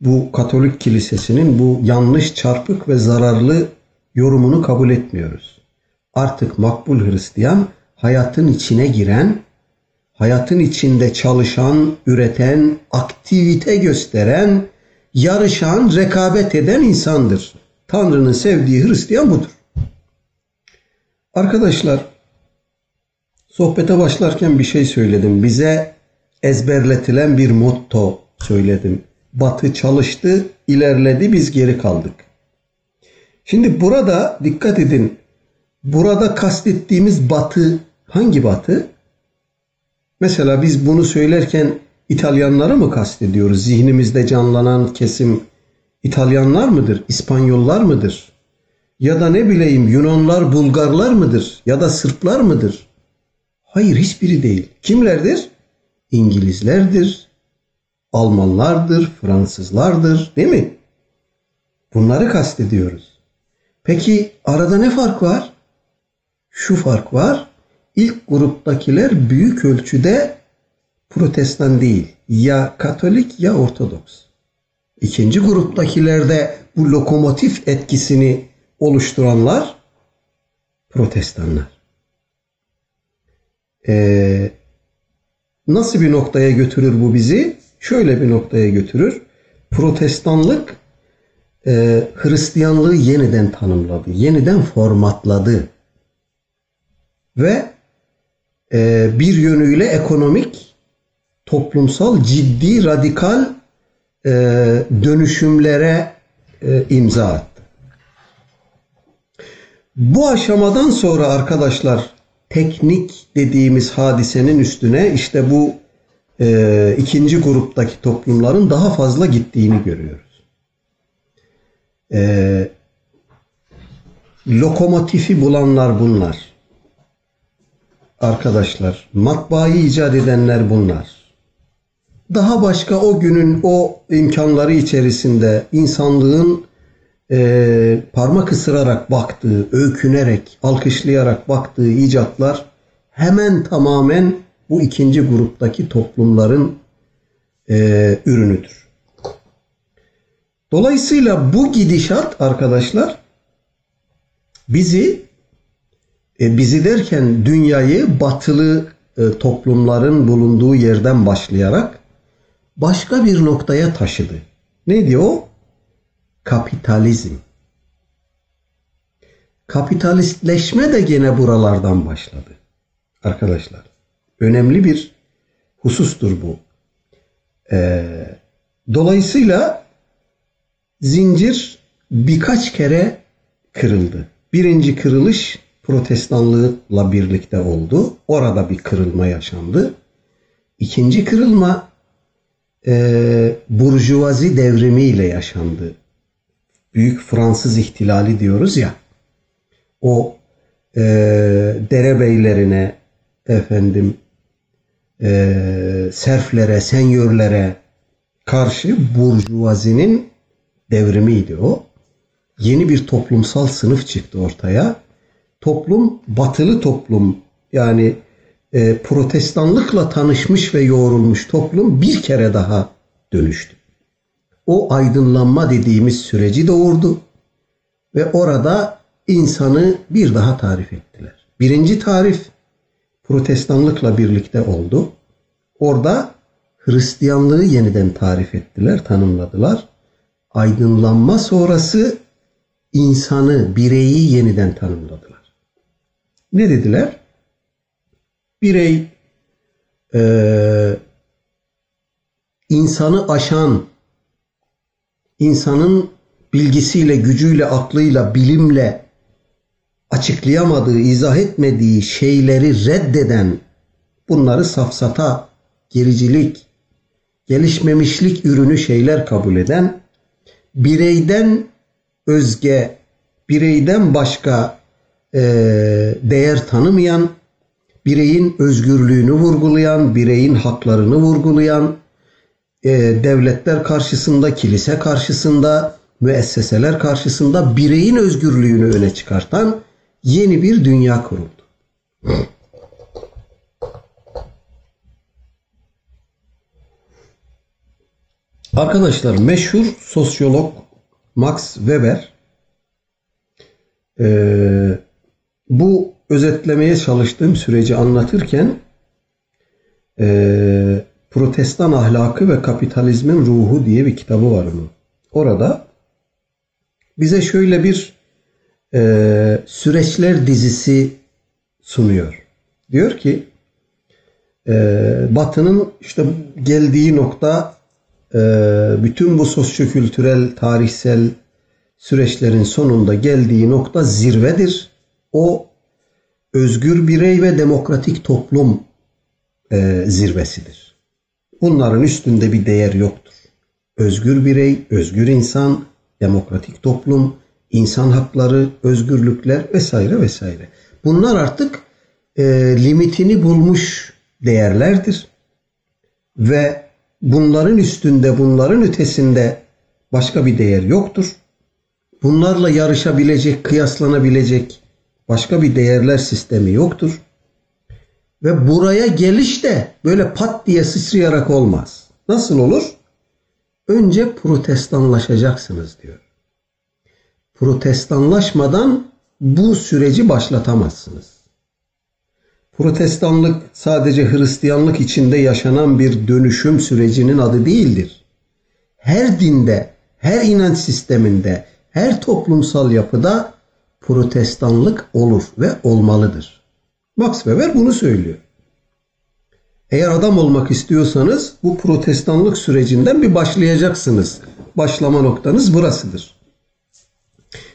bu Katolik kilisesinin bu yanlış, çarpık ve zararlı yorumunu kabul etmiyoruz. Artık makbul Hristiyan hayatın içine giren, hayatın içinde çalışan, üreten, aktivite gösteren, yarışan, rekabet eden insandır. Tanrı'nın sevdiği Hristiyan budur. Arkadaşlar, sohbete başlarken bir şey söyledim. Bize ezberletilen bir motto söyledim. Batı çalıştı, ilerledi, biz geri kaldık. Şimdi burada dikkat edin. Burada kastettiğimiz batı hangi batı? Mesela biz bunu söylerken İtalyanları mı kastediyoruz? Zihnimizde canlanan kesim İtalyanlar mıdır? İspanyollar mıdır? Ya da ne bileyim Yunanlar, Bulgarlar mıdır? Ya da Sırplar mıdır? Hayır hiçbiri değil. Kimlerdir? İngilizlerdir, Almanlardır, Fransızlardır değil mi? Bunları kastediyoruz. Peki arada ne fark var? Şu fark var. İlk gruptakiler büyük ölçüde protestan değil. Ya katolik ya ortodoks. İkinci gruptakilerde bu lokomotif etkisini oluşturanlar protestanlar. Ee, nasıl bir noktaya götürür bu bizi? Şöyle bir noktaya götürür. Protestanlık e, Hristiyanlığı yeniden tanımladı, yeniden formatladı ve e, bir yönüyle ekonomik, toplumsal, ciddi, radikal e, dönüşümlere e, imza attı. Bu aşamadan sonra arkadaşlar teknik dediğimiz hadisenin üstüne işte bu e, ikinci gruptaki toplumların daha fazla gittiğini görüyoruz. E, lokomotifi bulanlar bunlar. Arkadaşlar, matbaayı icat edenler bunlar. Daha başka o günün o imkanları içerisinde insanlığın e, parmak ısırarak baktığı, öykünerek, alkışlayarak baktığı icatlar hemen tamamen bu ikinci gruptaki toplumların e, ürünüdür. Dolayısıyla bu gidişat arkadaşlar bizi e, bizi derken dünyayı batılı e, toplumların bulunduğu yerden başlayarak başka bir noktaya taşıdı. Ne diyor? Kapitalizm. Kapitalistleşme de gene buralardan başladı. Arkadaşlar önemli bir husustur bu. Ee, dolayısıyla zincir birkaç kere kırıldı. Birinci kırılış protestanlıkla birlikte oldu. Orada bir kırılma yaşandı. İkinci kırılma e, burjuvazi devrimiyle yaşandı. Büyük Fransız ihtilali diyoruz ya. O e, derebeylerine efendim e, serflere, senyörlere karşı burjuvazinin devrimiydi o. Yeni bir toplumsal sınıf çıktı ortaya. Toplum batılı toplum yani e, protestanlıkla tanışmış ve yoğrulmuş toplum bir kere daha dönüştü. O aydınlanma dediğimiz süreci doğurdu ve orada insanı bir daha tarif ettiler. Birinci tarif protestanlıkla birlikte oldu. Orada Hristiyanlığı yeniden tarif ettiler, tanımladılar. Aydınlanma sonrası insanı, bireyi yeniden tanımladılar. Ne dediler? Birey e, insanı aşan, insanın bilgisiyle, gücüyle, aklıyla, bilimle açıklayamadığı, izah etmediği şeyleri reddeden, bunları safsata, gericilik, gelişmemişlik ürünü şeyler kabul eden, bireyden özge, bireyden başka e, değer tanımayan, bireyin özgürlüğünü vurgulayan, bireyin haklarını vurgulayan, e, devletler karşısında, kilise karşısında, müesseseler karşısında bireyin özgürlüğünü öne çıkartan yeni bir dünya kuruldu. Arkadaşlar meşhur sosyolog Max Weber e, bu özetlemeye çalıştığım süreci anlatırken e, Protestan Ahlakı ve Kapitalizmin Ruhu diye bir kitabı var onun. Orada bize şöyle bir e, süreçler dizisi sunuyor. Diyor ki e, Batı'nın işte geldiği nokta e, bütün bu sosyokültürel, tarihsel süreçlerin sonunda geldiği nokta zirvedir. O özgür birey ve demokratik toplum e, zirvesidir. Bunların üstünde bir değer yoktur. Özgür birey, özgür insan, demokratik toplum, insan hakları, özgürlükler vesaire vesaire. Bunlar artık e, limitini bulmuş değerlerdir. Ve bunların üstünde, bunların ötesinde başka bir değer yoktur. Bunlarla yarışabilecek, kıyaslanabilecek başka bir değerler sistemi yoktur. Ve buraya geliş de böyle pat diye sıçrayarak olmaz. Nasıl olur? Önce protestanlaşacaksınız diyor. Protestanlaşmadan bu süreci başlatamazsınız. Protestanlık sadece Hristiyanlık içinde yaşanan bir dönüşüm sürecinin adı değildir. Her dinde, her inanç sisteminde, her toplumsal yapıda protestanlık olur ve olmalıdır. Max Weber bunu söylüyor. Eğer adam olmak istiyorsanız bu protestanlık sürecinden bir başlayacaksınız. Başlama noktanız burasıdır.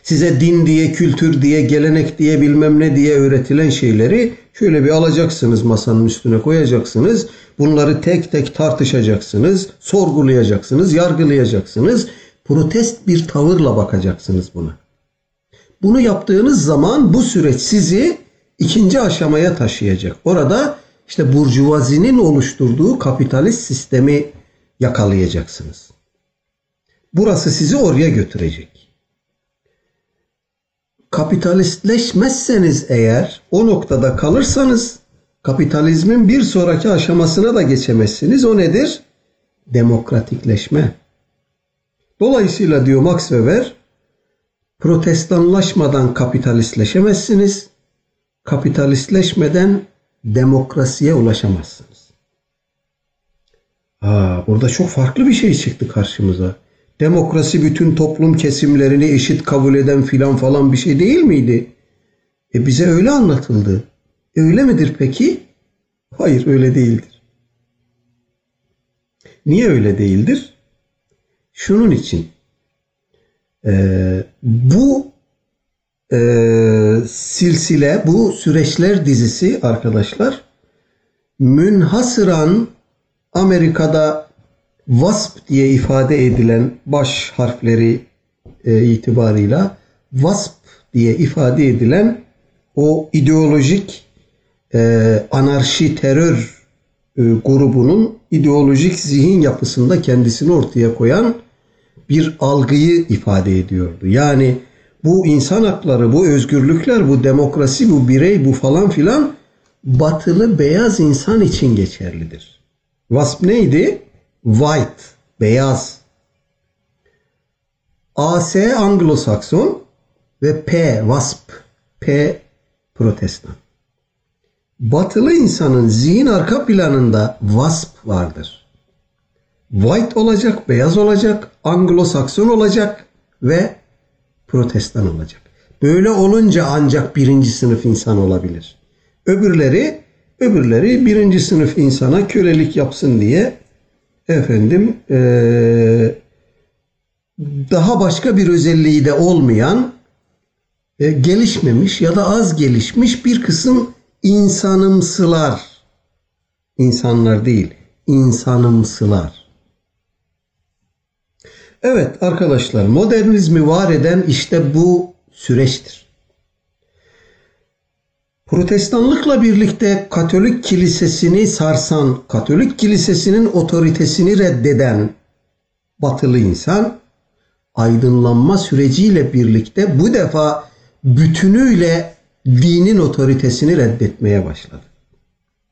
Size din diye, kültür diye, gelenek diye, bilmem ne diye öğretilen şeyleri şöyle bir alacaksınız masanın üstüne koyacaksınız. Bunları tek tek tartışacaksınız, sorgulayacaksınız, yargılayacaksınız. Protest bir tavırla bakacaksınız buna. Bunu yaptığınız zaman bu süreç sizi ikinci aşamaya taşıyacak. Orada işte burjuvazinin oluşturduğu kapitalist sistemi yakalayacaksınız. Burası sizi oraya götürecek. Kapitalistleşmezseniz eğer o noktada kalırsanız kapitalizmin bir sonraki aşamasına da geçemezsiniz. O nedir? Demokratikleşme. Dolayısıyla diyor Max Weber protestanlaşmadan kapitalistleşemezsiniz. Kapitalistleşmeden demokrasiye ulaşamazsınız. Aa, burada çok farklı bir şey çıktı karşımıza. Demokrasi bütün toplum kesimlerini eşit kabul eden filan falan bir şey değil miydi? E bize öyle anlatıldı. Öyle midir peki? Hayır öyle değildir. Niye öyle değildir? Şunun için. Ee, bu e, silsile, bu süreçler dizisi arkadaşlar münhasıran Amerika'da WASP diye ifade edilen baş harfleri e, itibarıyla WASP diye ifade edilen o ideolojik e, anarşi terör e, grubunun ideolojik zihin yapısında kendisini ortaya koyan bir algıyı ifade ediyordu. Yani bu insan hakları, bu özgürlükler, bu demokrasi, bu birey, bu falan filan batılı beyaz insan için geçerlidir. WASP neydi? White, beyaz. AS Anglo-Sakson ve P WASP, P Protestan. Batılı insanın zihin arka planında WASP vardır. White olacak, beyaz olacak, Anglo-Sakson olacak ve protestan olacak. Böyle olunca ancak birinci sınıf insan olabilir. Öbürleri öbürleri birinci sınıf insana kölelik yapsın diye efendim ee, daha başka bir özelliği de olmayan e, gelişmemiş ya da az gelişmiş bir kısım insanımsılar insanlar değil insanımsılar Evet arkadaşlar modernizmi var eden işte bu süreçtir. Protestanlıkla birlikte Katolik kilisesini sarsan, Katolik kilisesinin otoritesini reddeden batılı insan aydınlanma süreciyle birlikte bu defa bütünüyle dinin otoritesini reddetmeye başladı.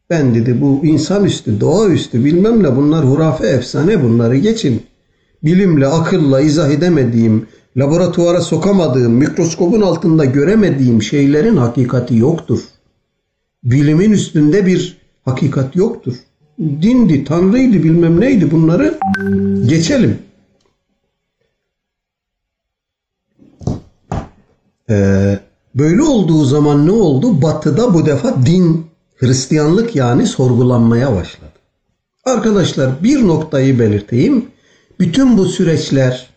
Ben dedi bu insanüstü, doğaüstü bilmem ne bunlar hurafe efsane bunları geçin bilimle, akılla izah edemediğim, laboratuvara sokamadığım, mikroskopun altında göremediğim şeylerin hakikati yoktur. Bilimin üstünde bir hakikat yoktur. Dindi, tanrıydı, bilmem neydi bunları geçelim. Ee, böyle olduğu zaman ne oldu? Batı'da bu defa din, Hristiyanlık yani sorgulanmaya başladı. Arkadaşlar bir noktayı belirteyim. Bütün bu süreçler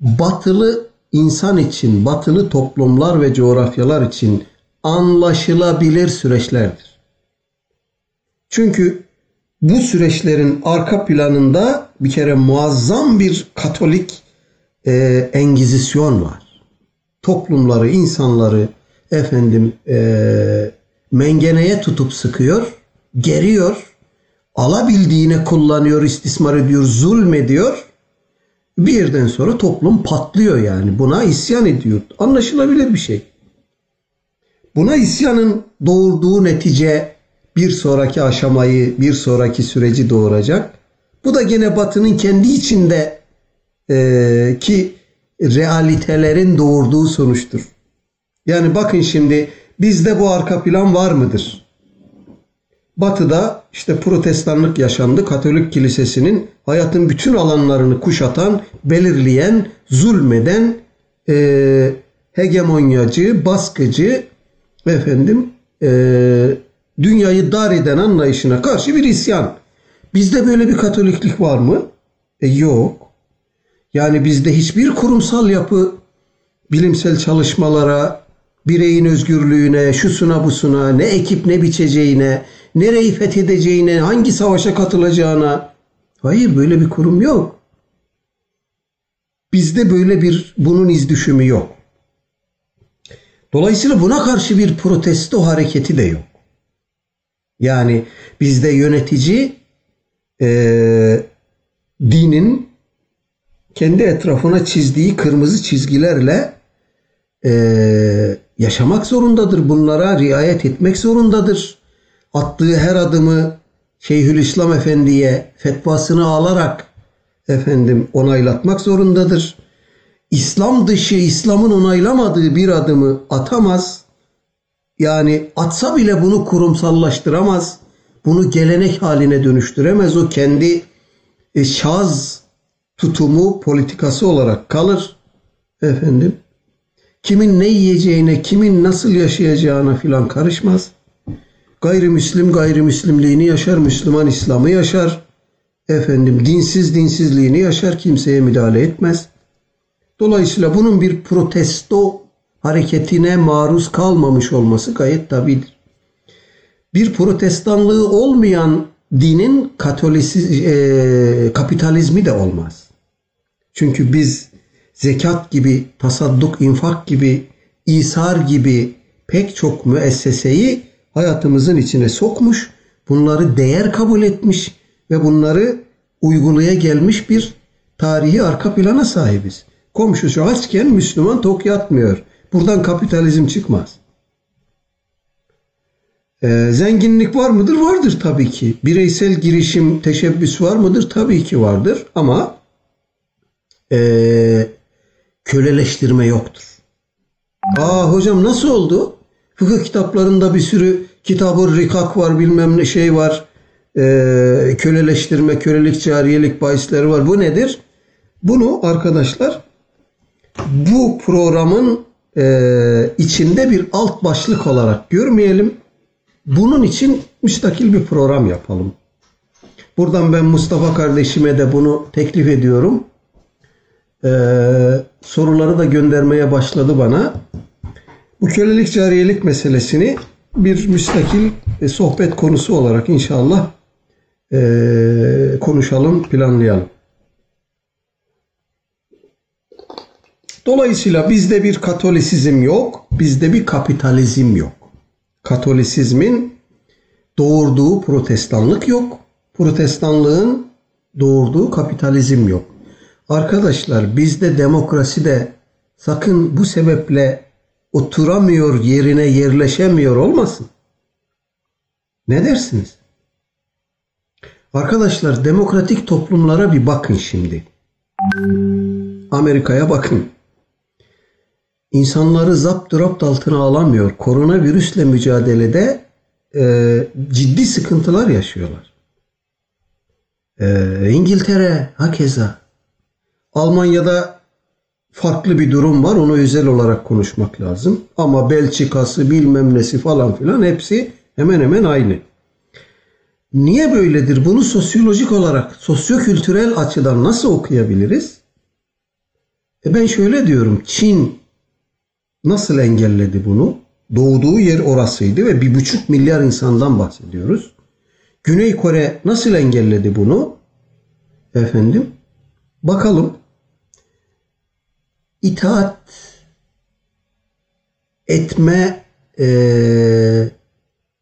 batılı insan için, batılı toplumlar ve coğrafyalar için anlaşılabilir süreçlerdir. Çünkü bu süreçlerin arka planında bir kere muazzam bir Katolik e, engizisyon var. Toplumları, insanları efendim e, mengeneye tutup sıkıyor, geriyor alabildiğine kullanıyor, istismar ediyor, zulmediyor Bir yerden sonra toplum patlıyor yani. Buna isyan ediyor. Anlaşılabilir bir şey. Buna isyanın doğurduğu netice bir sonraki aşamayı, bir sonraki süreci doğuracak. Bu da gene Batı'nın kendi içinde e, ki realitelerin doğurduğu sonuçtur. Yani bakın şimdi bizde bu arka plan var mıdır? Batı'da işte protestanlık yaşandı. Katolik kilisesinin hayatın bütün alanlarını kuşatan, belirleyen, zulmeden, e, hegemonyacı, baskıcı, efendim, e, dünyayı dar eden anlayışına karşı bir isyan. Bizde böyle bir katoliklik var mı? E, yok. Yani bizde hiçbir kurumsal yapı bilimsel çalışmalara, bireyin özgürlüğüne, şusuna busuna, ne ekip ne biçeceğine, nereyi fethedeceğine, hangi savaşa katılacağına. Hayır böyle bir kurum yok. Bizde böyle bir bunun iz düşümü yok. Dolayısıyla buna karşı bir protesto hareketi de yok. Yani bizde yönetici e, dinin kendi etrafına çizdiği kırmızı çizgilerle e, yaşamak zorundadır. Bunlara riayet etmek zorundadır. Attığı her adımı Şeyhülislam Efendi'ye fetvasını alarak efendim onaylatmak zorundadır. İslam dışı, İslam'ın onaylamadığı bir adımı atamaz. Yani atsa bile bunu kurumsallaştıramaz. Bunu gelenek haline dönüştüremez. O kendi e, şaz tutumu, politikası olarak kalır. Efendim kimin ne yiyeceğine, kimin nasıl yaşayacağına filan karışmaz. Gayrimüslim gayrimüslimliğini yaşar, Müslüman İslam'ı yaşar. Efendim dinsiz dinsizliğini yaşar, kimseye müdahale etmez. Dolayısıyla bunun bir protesto hareketine maruz kalmamış olması gayet tabidir. Bir protestanlığı olmayan dinin katolisi, e, kapitalizmi de olmaz. Çünkü biz zekat gibi, tasadduk, infak gibi, isar gibi pek çok müesseseyi hayatımızın içine sokmuş, bunları değer kabul etmiş ve bunları uygulaya gelmiş bir tarihi arka plana sahibiz. Komşusu açken Müslüman tok yatmıyor. Buradan kapitalizm çıkmaz. Ee, zenginlik var mıdır? Vardır tabii ki. Bireysel girişim, teşebbüs var mıdır? Tabii ki vardır. Ama e, köleleştirme yoktur. Aa hocam nasıl oldu? Fıkıh kitaplarında bir sürü kitabı rikak var bilmem ne şey var. E, köleleştirme, kölelik, cariyelik bahisleri var. Bu nedir? Bunu arkadaşlar bu programın e, içinde bir alt başlık olarak görmeyelim. Bunun için müstakil bir program yapalım. Buradan ben Mustafa kardeşime de bunu teklif ediyorum. Ee, soruları da göndermeye başladı bana. Bu kölelik cariyelik meselesini bir müstakil e, sohbet konusu olarak inşallah e, konuşalım, planlayalım. Dolayısıyla bizde bir katolisizm yok, bizde bir kapitalizm yok. Katolisizmin doğurduğu protestanlık yok, protestanlığın doğurduğu kapitalizm yok. Arkadaşlar bizde demokrasi de sakın bu sebeple oturamıyor yerine yerleşemiyor olmasın. Ne dersiniz? Arkadaşlar demokratik toplumlara bir bakın şimdi. Amerika'ya bakın. İnsanları zapt rapt altına alamıyor. Koronavirüsle mücadelede e, ciddi sıkıntılar yaşıyorlar. E, İngiltere hakeza. Almanya'da farklı bir durum var. Onu özel olarak konuşmak lazım. Ama Belçika'sı bilmem nesi falan filan hepsi hemen hemen aynı. Niye böyledir? Bunu sosyolojik olarak, sosyokültürel açıdan nasıl okuyabiliriz? E ben şöyle diyorum. Çin nasıl engelledi bunu? Doğduğu yer orasıydı ve bir buçuk milyar insandan bahsediyoruz. Güney Kore nasıl engelledi bunu? Efendim, bakalım itaat etme e,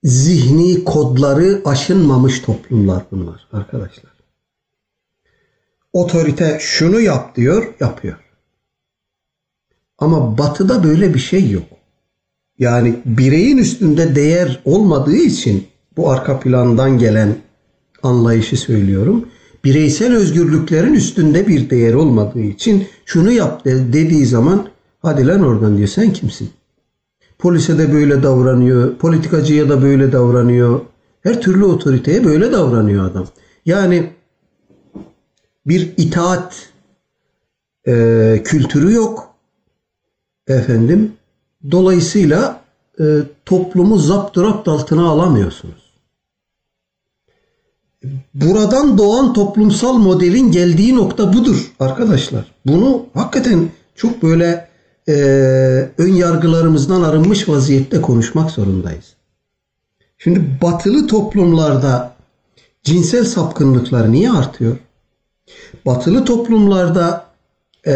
zihni kodları aşınmamış toplumlar bunlar arkadaşlar. otorite şunu yap diyor, yapıyor. Ama batıda böyle bir şey yok. Yani bireyin üstünde değer olmadığı için bu arka plandan gelen anlayışı söylüyorum. Bireysel özgürlüklerin üstünde bir değer olmadığı için şunu yap dediği zaman hadi lan oradan diyor sen kimsin? Polise de böyle davranıyor, politikacıya da böyle davranıyor. Her türlü otoriteye böyle davranıyor adam. Yani bir itaat e, kültürü yok. Efendim dolayısıyla e, toplumu zapturapt altına alamıyorsunuz. Buradan doğan toplumsal modelin geldiği nokta budur arkadaşlar. Bunu hakikaten çok böyle e, ön yargılarımızdan arınmış vaziyette konuşmak zorundayız. Şimdi batılı toplumlarda cinsel sapkınlıklar niye artıyor? Batılı toplumlarda e,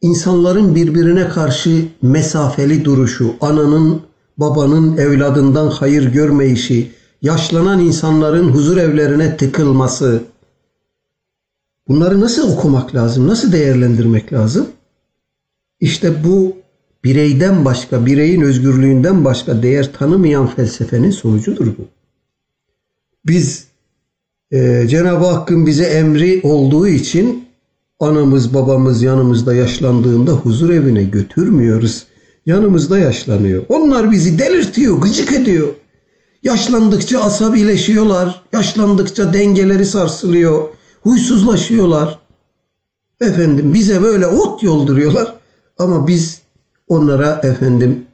insanların birbirine karşı mesafeli duruşu, ananın babanın evladından hayır görmeyişi, yaşlanan insanların huzur evlerine tıkılması, bunları nasıl okumak lazım, nasıl değerlendirmek lazım? İşte bu bireyden başka, bireyin özgürlüğünden başka değer tanımayan felsefenin sonucudur bu. Biz e, Cenab-ı Hakk'ın bize emri olduğu için anamız babamız yanımızda yaşlandığında huzur evine götürmüyoruz. Yanımızda yaşlanıyor. Onlar bizi delirtiyor, gıcık ediyor. Yaşlandıkça asabileşiyorlar. Yaşlandıkça dengeleri sarsılıyor. Huysuzlaşıyorlar. Efendim bize böyle ot yolduruyorlar. Ama biz onlara efendim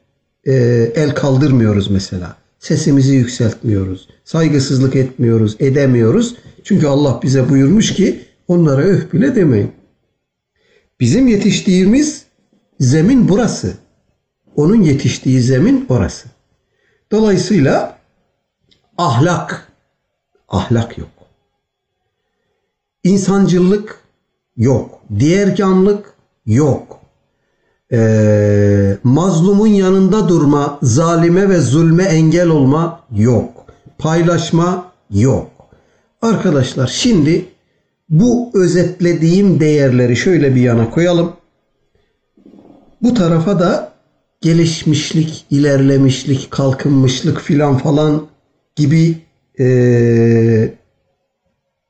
e, el kaldırmıyoruz mesela. Sesimizi yükseltmiyoruz. Saygısızlık etmiyoruz, edemiyoruz. Çünkü Allah bize buyurmuş ki onlara öf bile demeyin. Bizim yetiştiğimiz zemin burası. Onun yetiştiği zemin orası. Dolayısıyla ahlak, ahlak yok. İnsancıllık yok. Diğerkanlık yok. Ee, mazlumun yanında durma, zalime ve zulme engel olma yok. Paylaşma yok. Arkadaşlar şimdi bu özetlediğim değerleri şöyle bir yana koyalım. Bu tarafa da gelişmişlik, ilerlemişlik, kalkınmışlık filan falan gibi e,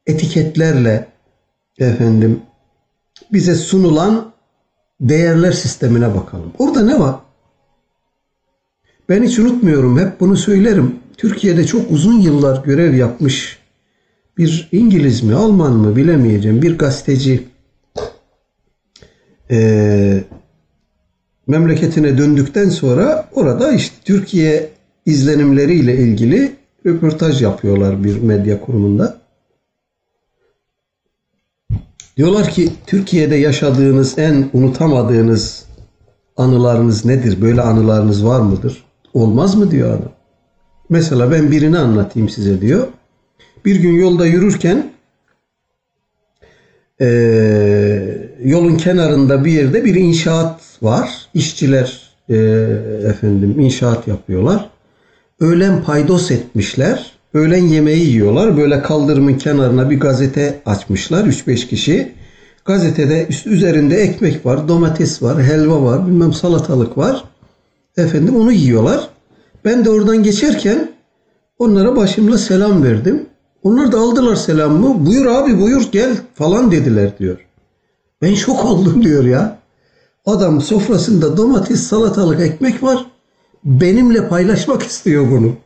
etiketlerle efendim bize sunulan değerler sistemine bakalım. Orada ne var? Ben hiç unutmuyorum. Hep bunu söylerim. Türkiye'de çok uzun yıllar görev yapmış bir İngiliz mi, Alman mı bilemeyeceğim bir gazeteci e, memleketine döndükten sonra orada işte Türkiye izlenimleriyle ilgili röportaj yapıyorlar bir medya kurumunda. Diyorlar ki Türkiye'de yaşadığınız en unutamadığınız anılarınız nedir? Böyle anılarınız var mıdır? Olmaz mı diyor adam. Mesela ben birini anlatayım size diyor. Bir gün yolda yürürken e, yolun kenarında bir yerde bir inşaat var. İşçiler e, efendim inşaat yapıyorlar. Öğlen paydos etmişler. Öğlen yemeği yiyorlar. Böyle kaldırımın kenarına bir gazete açmışlar 3-5 kişi. Gazetede üst üzerinde ekmek var, domates var, helva var, bilmem salatalık var. Efendim onu yiyorlar. Ben de oradan geçerken onlara başımla selam verdim. Onlar da aldılar selamımı. Buyur abi buyur gel falan dediler diyor. Ben şok oldum diyor ya. Adam sofrasında domates, salatalık, ekmek var. Benimle paylaşmak istiyor bunu.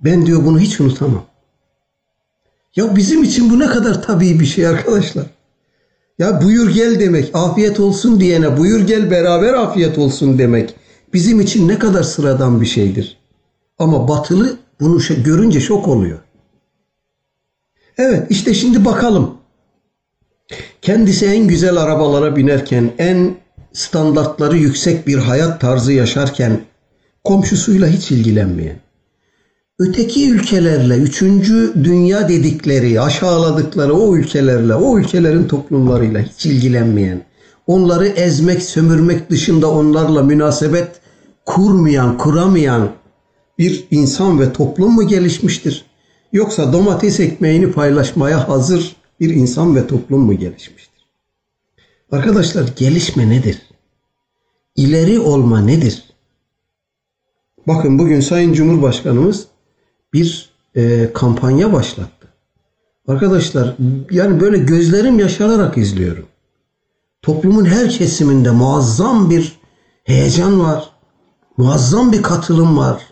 Ben diyor bunu hiç unutamam. Ya bizim için bu ne kadar tabii bir şey arkadaşlar. Ya buyur gel demek, afiyet olsun diyene buyur gel beraber afiyet olsun demek bizim için ne kadar sıradan bir şeydir. Ama batılı bunu görünce şok oluyor. Evet işte şimdi bakalım. Kendisi en güzel arabalara binerken, en standartları yüksek bir hayat tarzı yaşarken komşusuyla hiç ilgilenmeyen, öteki ülkelerle, üçüncü dünya dedikleri, aşağıladıkları o ülkelerle, o ülkelerin toplumlarıyla hiç ilgilenmeyen, onları ezmek, sömürmek dışında onlarla münasebet kurmayan, kuramayan bir insan ve toplum mu gelişmiştir? Yoksa domates ekmeğini paylaşmaya hazır bir insan ve toplum mu gelişmiştir? Arkadaşlar gelişme nedir? İleri olma nedir? Bakın bugün Sayın Cumhurbaşkanımız bir e, kampanya başlattı. Arkadaşlar yani böyle gözlerim yaşararak izliyorum. Toplumun her kesiminde muazzam bir heyecan var. Muazzam bir katılım var.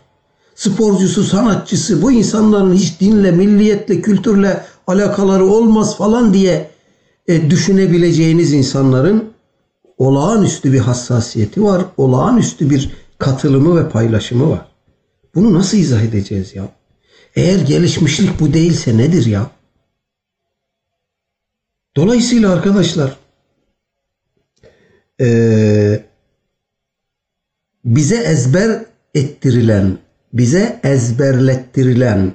Sporcusu, sanatçısı bu insanların hiç dinle, milliyetle, kültürle alakaları olmaz falan diye e, düşünebileceğiniz insanların olağanüstü bir hassasiyeti var. Olağanüstü bir katılımı ve paylaşımı var. Bunu nasıl izah edeceğiz ya? Eğer gelişmişlik bu değilse nedir ya? Dolayısıyla arkadaşlar e, bize ezber ettirilen, bize ezberlettirilen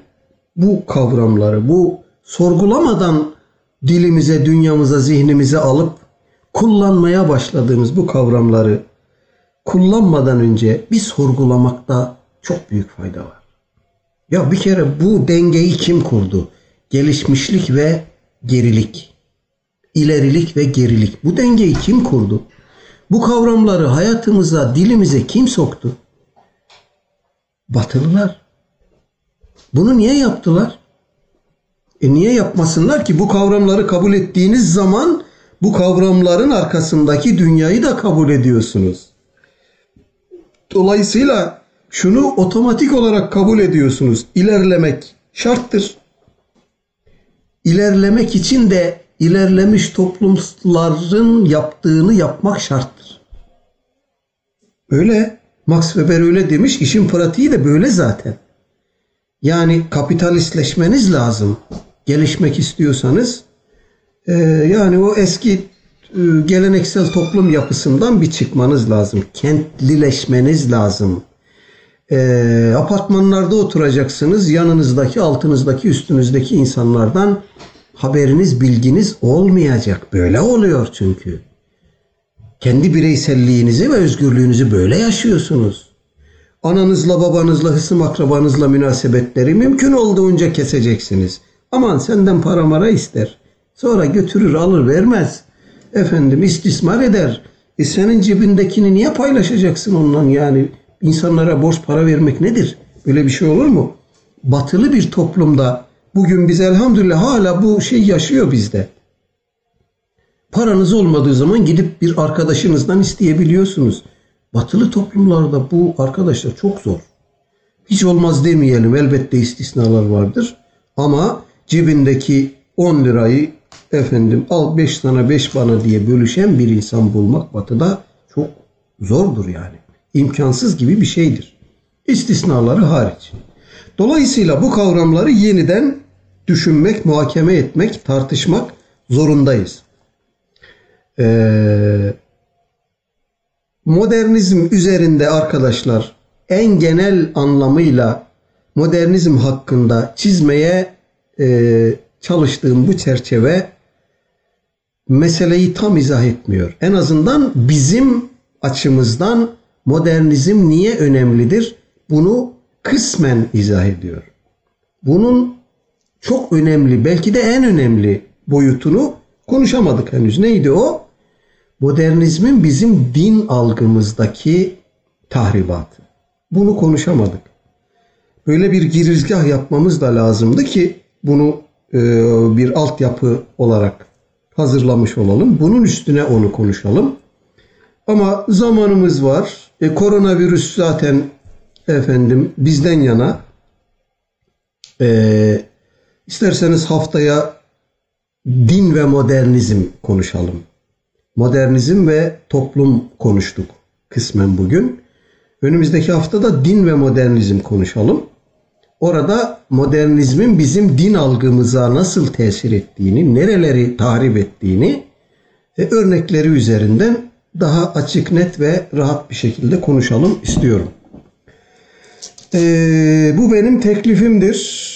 bu kavramları, bu sorgulamadan dilimize, dünyamıza, zihnimize alıp kullanmaya başladığımız bu kavramları kullanmadan önce bir sorgulamakta çok büyük fayda var. Ya bir kere bu dengeyi kim kurdu? Gelişmişlik ve gerilik. İlerilik ve gerilik. Bu dengeyi kim kurdu? Bu kavramları hayatımıza, dilimize kim soktu? Batılılar. Bunu niye yaptılar? E niye yapmasınlar ki bu kavramları kabul ettiğiniz zaman bu kavramların arkasındaki dünyayı da kabul ediyorsunuz. Dolayısıyla şunu otomatik olarak kabul ediyorsunuz. İlerlemek şarttır. İlerlemek için de ilerlemiş toplumların yaptığını yapmak şarttır. Öyle. Max Weber öyle demiş. İşin pratiği de böyle zaten. Yani kapitalistleşmeniz lazım. Gelişmek istiyorsanız e, yani o eski e, geleneksel toplum yapısından bir çıkmanız lazım. Kentlileşmeniz lazım. E, apartmanlarda oturacaksınız. Yanınızdaki, altınızdaki, üstünüzdeki insanlardan haberiniz, bilginiz olmayacak. Böyle oluyor çünkü. Kendi bireyselliğinizi ve özgürlüğünüzü böyle yaşıyorsunuz. Ananızla, babanızla, hısım akrabanızla münasebetleri mümkün olduğunca keseceksiniz. Aman senden para mara ister. Sonra götürür alır vermez. Efendim istismar eder. E senin cebindekini niye paylaşacaksın ondan yani? İnsanlara borç para vermek nedir? Böyle bir şey olur mu? Batılı bir toplumda bugün biz elhamdülillah hala bu şey yaşıyor bizde. Paranız olmadığı zaman gidip bir arkadaşınızdan isteyebiliyorsunuz. Batılı toplumlarda bu arkadaşlar çok zor. Hiç olmaz demeyelim elbette istisnalar vardır. Ama cebindeki 10 lirayı efendim al 5 sana 5 bana diye bölüşen bir insan bulmak batıda çok zordur yani. İmkansız gibi bir şeydir. İstisnaları hariç. Dolayısıyla bu kavramları yeniden düşünmek, muhakeme etmek, tartışmak zorundayız. Ee, modernizm üzerinde arkadaşlar en genel anlamıyla modernizm hakkında çizmeye e, çalıştığım bu çerçeve meseleyi tam izah etmiyor. En azından bizim açımızdan modernizm niye önemlidir? Bunu kısmen izah ediyor. Bunun çok önemli, belki de en önemli boyutunu konuşamadık henüz. Neydi o? Modernizmin bizim din algımızdaki tahribatı. Bunu konuşamadık. Böyle bir girizgah yapmamız da lazımdı ki bunu e, bir altyapı olarak hazırlamış olalım. Bunun üstüne onu konuşalım. Ama zamanımız var. E, koronavirüs zaten efendim bizden yana. E, isterseniz haftaya din ve modernizm konuşalım. Modernizm ve toplum konuştuk kısmen bugün. Önümüzdeki haftada din ve modernizm konuşalım. Orada modernizmin bizim din algımıza nasıl tesir ettiğini, nereleri tahrip ettiğini e, örnekleri üzerinden daha açık, net ve rahat bir şekilde konuşalım istiyorum. E, bu benim teklifimdir.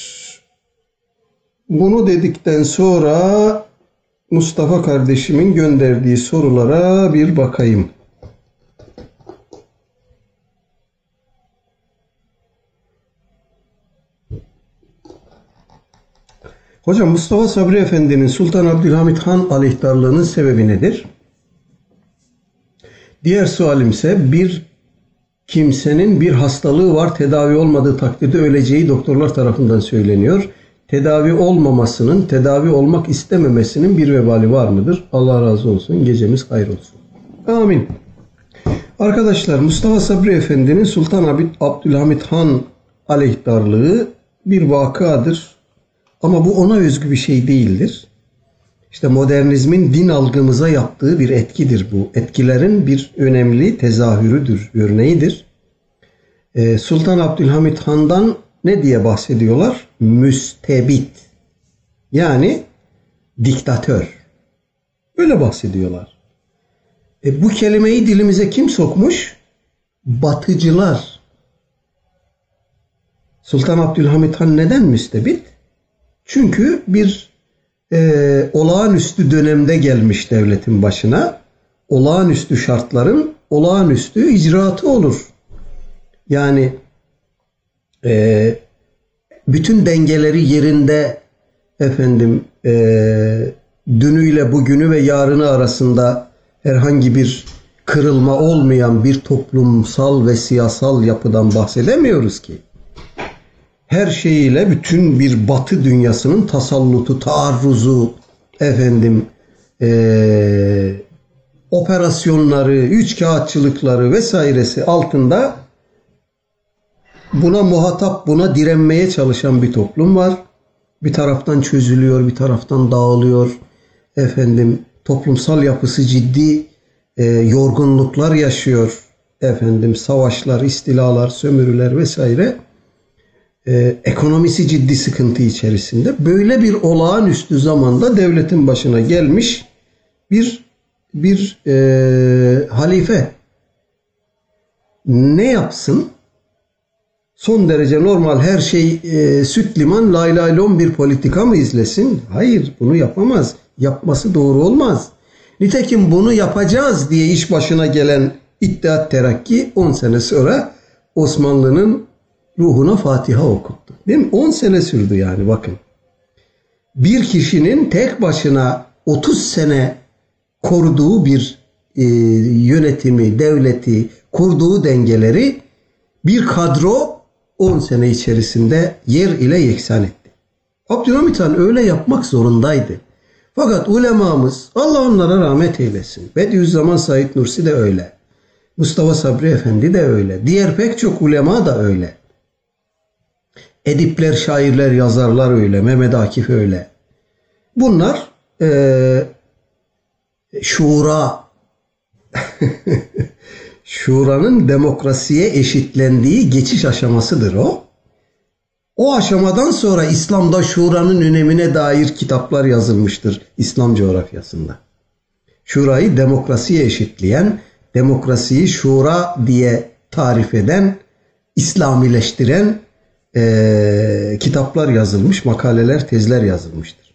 Bunu dedikten sonra Mustafa kardeşimin gönderdiği sorulara bir bakayım. Hocam Mustafa Sabri Efendi'nin Sultan Abdülhamit Han aleyhtarlığının sebebi nedir? Diğer sualim ise bir kimsenin bir hastalığı var tedavi olmadığı takdirde öleceği doktorlar tarafından söyleniyor. Tedavi olmamasının, tedavi olmak istememesinin bir vebali var mıdır? Allah razı olsun. Gecemiz hayır olsun. Amin. Arkadaşlar Mustafa Sabri Efendi'nin Sultan Abdülhamit Han aleyhtarlığı bir vakadır. Ama bu ona özgü bir şey değildir. İşte modernizmin din algımıza yaptığı bir etkidir bu. Etkilerin bir önemli tezahürüdür, örneğidir. Ee, Sultan Abdülhamit Han'dan ne diye bahsediyorlar? Müstebit. Yani diktatör. Öyle bahsediyorlar. E, bu kelimeyi dilimize kim sokmuş? Batıcılar. Sultan Abdülhamit Han neden müstebit? Çünkü bir e, olağanüstü dönemde gelmiş devletin başına. Olağanüstü şartların olağanüstü icraatı olur. Yani e, bütün dengeleri yerinde efendim e, dünüyle bugünü ve yarını arasında herhangi bir kırılma olmayan bir toplumsal ve siyasal yapıdan bahsedemiyoruz ki her şeyiyle bütün bir batı dünyasının tasallutu, taarruzu, efendim e, operasyonları, üç kağıtçılıkları vesairesi altında buna muhatap, buna direnmeye çalışan bir toplum var. Bir taraftan çözülüyor, bir taraftan dağılıyor. Efendim toplumsal yapısı ciddi e, yorgunluklar yaşıyor. Efendim savaşlar, istilalar, sömürüler vesaire e, ekonomisi ciddi sıkıntı içerisinde. Böyle bir olağanüstü zamanda devletin başına gelmiş bir bir e, halife ne yapsın? Son derece normal her şey e, süt liman lay lay lom bir politika mı izlesin? Hayır bunu yapamaz. Yapması doğru olmaz. Nitekim bunu yapacağız diye iş başına gelen İttihat Terakki 10 sene sonra Osmanlı'nın ruhuna Fatiha okuttu. Değil mi? 10 sene sürdü yani bakın. Bir kişinin tek başına 30 sene koruduğu bir e, yönetimi, devleti, kurduğu dengeleri bir kadro 10 sene içerisinde yer ile yeksan etti. Abdülhamit Han öyle yapmak zorundaydı. Fakat ulemamız Allah onlara rahmet eylesin. Bediüzzaman Said Nursi de öyle. Mustafa Sabri Efendi de öyle. Diğer pek çok ulema da öyle. Edipler, şairler, yazarlar öyle. Mehmet Akif öyle. Bunlar e, şura şuranın demokrasiye eşitlendiği geçiş aşamasıdır o. O aşamadan sonra İslam'da şuranın önemine dair kitaplar yazılmıştır İslam coğrafyasında. Şurayı demokrasiye eşitleyen, demokrasiyi şura diye tarif eden, İslamileştiren e, kitaplar yazılmış, makaleler, tezler yazılmıştır.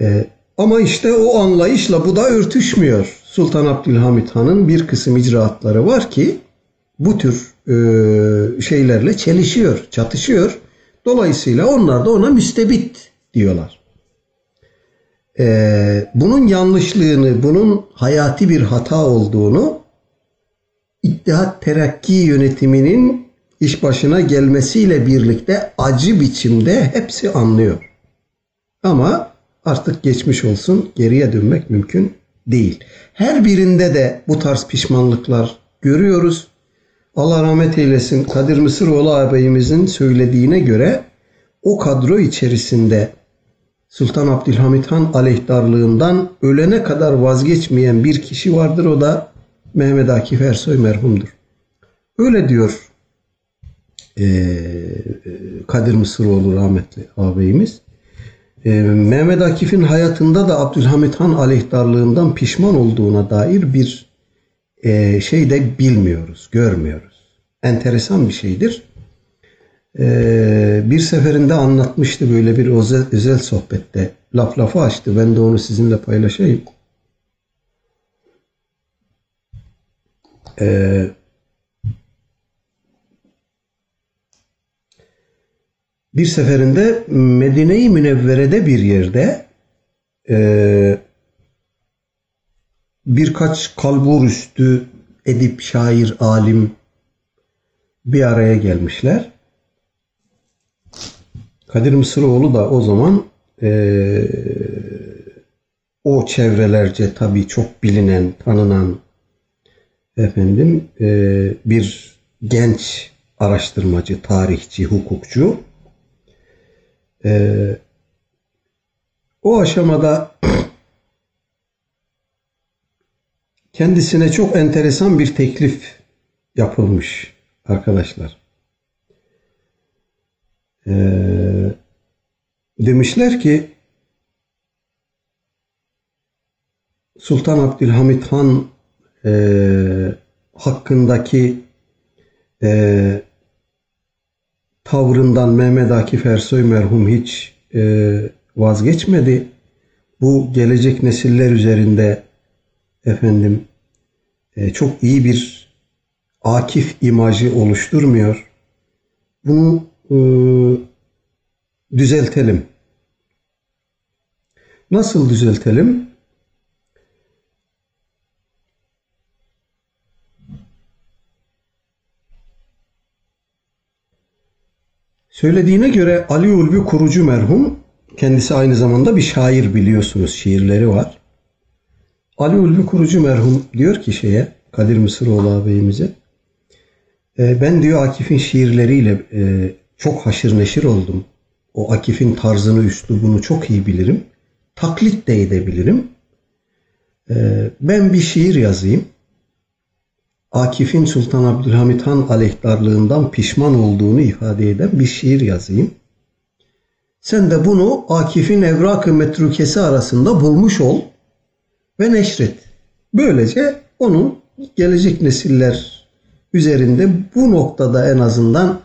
E, ama işte o anlayışla bu da örtüşmüyor. Sultan Abdülhamit Han'ın bir kısım icraatları var ki bu tür e, şeylerle çelişiyor, çatışıyor. Dolayısıyla onlar da ona müstebit diyorlar. E, bunun yanlışlığını, bunun hayati bir hata olduğunu İttihat Terakki yönetiminin iş başına gelmesiyle birlikte acı biçimde hepsi anlıyor. Ama artık geçmiş olsun geriye dönmek mümkün değil. Her birinde de bu tarz pişmanlıklar görüyoruz. Allah rahmet eylesin Kadir Mısıroğlu ağabeyimizin söylediğine göre o kadro içerisinde Sultan Abdülhamit Han aleyhtarlığından ölene kadar vazgeçmeyen bir kişi vardır. O da Mehmet Akif Ersoy merhumdur. Öyle diyor e, Kadir Mısıroğlu rahmetli ağabeyimiz. E, Mehmet Akif'in hayatında da Abdülhamit Han aleyhtarlığından pişman olduğuna dair bir e, şey de bilmiyoruz, görmüyoruz. Enteresan bir şeydir. E, bir seferinde anlatmıştı böyle bir özel, özel sohbette. Laf lafı açtı. Ben de onu sizinle paylaşayım. Eee bir seferinde Medine-i Münevvere'de bir yerde e, birkaç kalbur üstü edip, şair, alim bir araya gelmişler. Kadir Mısıroğlu da o zaman e, o çevrelerce tabii çok bilinen, tanınan efendim e, bir genç araştırmacı, tarihçi, hukukçu. E, o aşamada kendisine çok enteresan bir teklif yapılmış arkadaşlar. Ee, demişler ki Sultan Abdülhamit Han e, hakkındaki e, tavrından Mehmet Akif Ersoy merhum hiç e, vazgeçmedi. Bu gelecek nesiller üzerinde efendim e, çok iyi bir Akif imajı oluşturmuyor. Bunu e, düzeltelim. Nasıl düzeltelim? Söylediğine göre Ali Ulvi kurucu merhum, kendisi aynı zamanda bir şair biliyorsunuz, şiirleri var. Ali Ulvi kurucu merhum diyor ki şeye, Kadir Mısıroğlu ağabeyimize, e, ben diyor Akif'in şiirleriyle e, çok haşır neşir oldum. O Akif'in tarzını, üslubunu çok iyi bilirim. Taklit de edebilirim. E, ben bir şiir yazayım. Akif'in Sultan Abdülhamit Han aleyhtarlığından pişman olduğunu ifade eden bir şiir yazayım. Sen de bunu Akif'in evrak-ı metrukesi arasında bulmuş ol ve neşret. Böylece onun gelecek nesiller üzerinde bu noktada en azından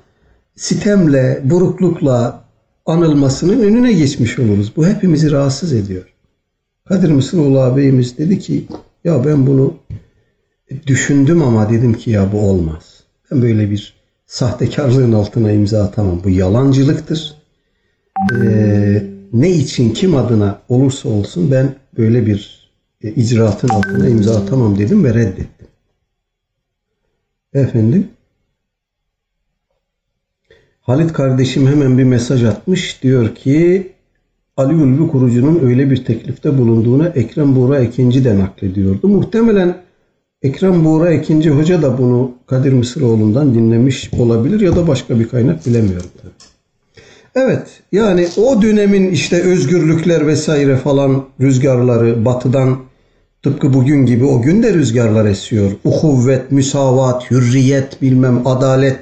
sitemle, buruklukla anılmasının önüne geçmiş oluruz. Bu hepimizi rahatsız ediyor. Kadir Mısıroğlu ağabeyimiz dedi ki ya ben bunu düşündüm ama dedim ki ya bu olmaz. Ben böyle bir sahtekarlığın altına imza atamam. Bu yalancılıktır. Ee, ne için kim adına olursa olsun ben böyle bir e, icraatın altına imza atamam dedim ve reddettim. Efendim Halit kardeşim hemen bir mesaj atmış. Diyor ki Ali Ulvi kurucunun öyle bir teklifte bulunduğunu Ekrem Buğra ikinci de naklediyordu. Muhtemelen Ekrem Buğra ikinci hoca da bunu Kadir Mısıroğlu'ndan dinlemiş olabilir ya da başka bir kaynak bilemiyorum. Evet yani o dönemin işte özgürlükler vesaire falan rüzgarları batıdan tıpkı bugün gibi o gün de rüzgarlar esiyor. Uhuvvet, müsavat, hürriyet, bilmem adalet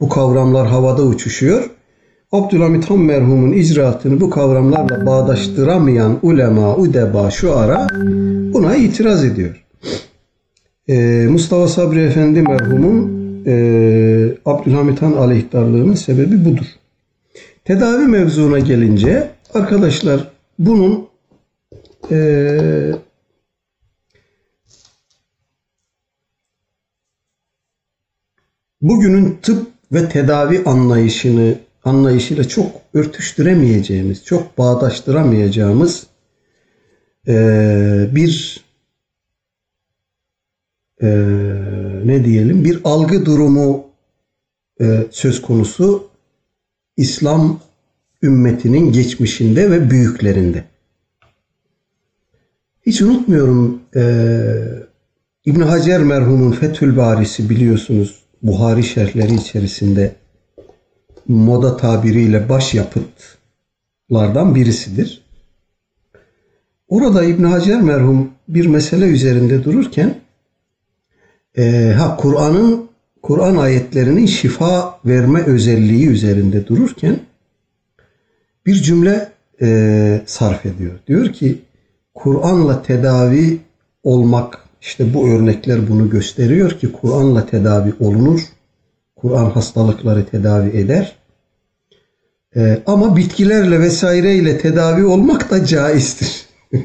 bu kavramlar havada uçuşuyor. Abdülhamit Han merhumun icraatını bu kavramlarla bağdaştıramayan ulema, udeba, şu buna itiraz ediyor. Ee, Mustafa Sabri Efendi merhumun e, Abdülhamit Han aleyhtarlığının sebebi budur. Tedavi mevzuna gelince arkadaşlar bunun e, bugünün tıp ve tedavi anlayışını anlayışıyla çok örtüştüremeyeceğimiz, çok bağdaştıramayacağımız e, bir e, ne diyelim bir algı durumu e, söz konusu İslam ümmetinin geçmişinde ve büyüklerinde. Hiç unutmuyorum e, İbn Hacer merhumun Fethül Barisi biliyorsunuz Buhari şerhleri içerisinde moda tabiriyle baş yapıtlardan birisidir. Orada İbn Hacer merhum bir mesele üzerinde dururken e, ha Kur'an'ın Kur'an ayetlerinin şifa verme özelliği üzerinde dururken bir cümle e, sarf ediyor. Diyor ki Kur'an'la tedavi olmak işte bu örnekler bunu gösteriyor ki Kur'an'la tedavi olunur. Kur'an hastalıkları tedavi eder. Ee, ama bitkilerle vesaireyle tedavi olmak da caizdir.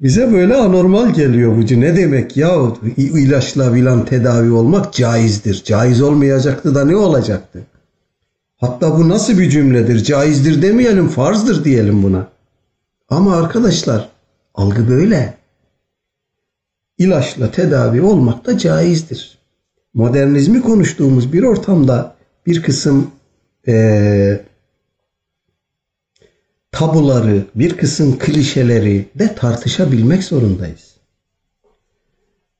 Bize böyle anormal geliyor bu. Ne demek ya? ilaçla bilen tedavi olmak caizdir. Caiz olmayacaktı da ne olacaktı? Hatta bu nasıl bir cümledir? Caizdir demeyelim, farzdır diyelim buna. Ama arkadaşlar algı böyle. İlaçla tedavi olmak da caizdir. Modernizmi konuştuğumuz bir ortamda bir kısım e, tabuları, bir kısım klişeleri de tartışabilmek zorundayız.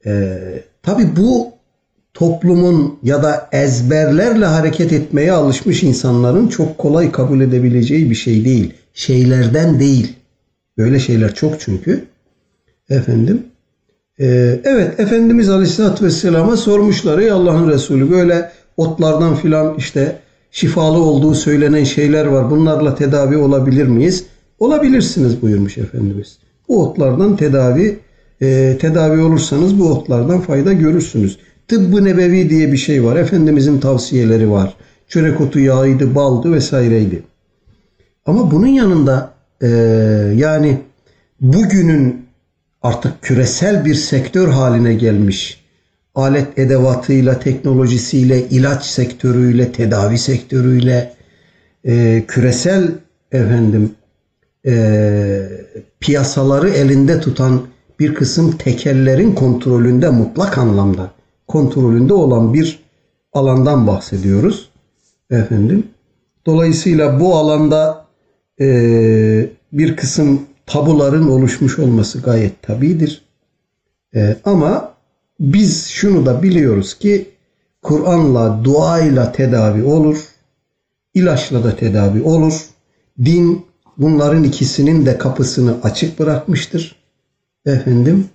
E, Tabi bu toplumun ya da ezberlerle hareket etmeye alışmış insanların çok kolay kabul edebileceği bir şey değil. Şeylerden değil. Böyle şeyler çok çünkü. Efendim. Ee, evet Efendimiz Aleyhisselatü Vesselam'a sormuşlar. Ey Allah'ın Resulü böyle otlardan filan işte şifalı olduğu söylenen şeyler var. Bunlarla tedavi olabilir miyiz? Olabilirsiniz buyurmuş Efendimiz. Bu otlardan tedavi e, tedavi olursanız bu otlardan fayda görürsünüz. Tıbbı nebevi diye bir şey var. Efendimizin tavsiyeleri var. Çörek otu yağıydı, baldı vesaireydi. Ama bunun yanında e, yani bugünün artık küresel bir sektör haline gelmiş alet edevatıyla, teknolojisiyle, ilaç sektörüyle, tedavi sektörüyle e, küresel efendim e, piyasaları elinde tutan bir kısım tekellerin kontrolünde mutlak anlamda kontrolünde olan bir alandan bahsediyoruz. Efendim. Dolayısıyla bu alanda e, bir kısım tabuların oluşmuş olması gayet tabidir. E, ama biz şunu da biliyoruz ki Kur'an'la, duayla tedavi olur. ilaçla da tedavi olur. Din bunların ikisinin de kapısını açık bırakmıştır. Efendim,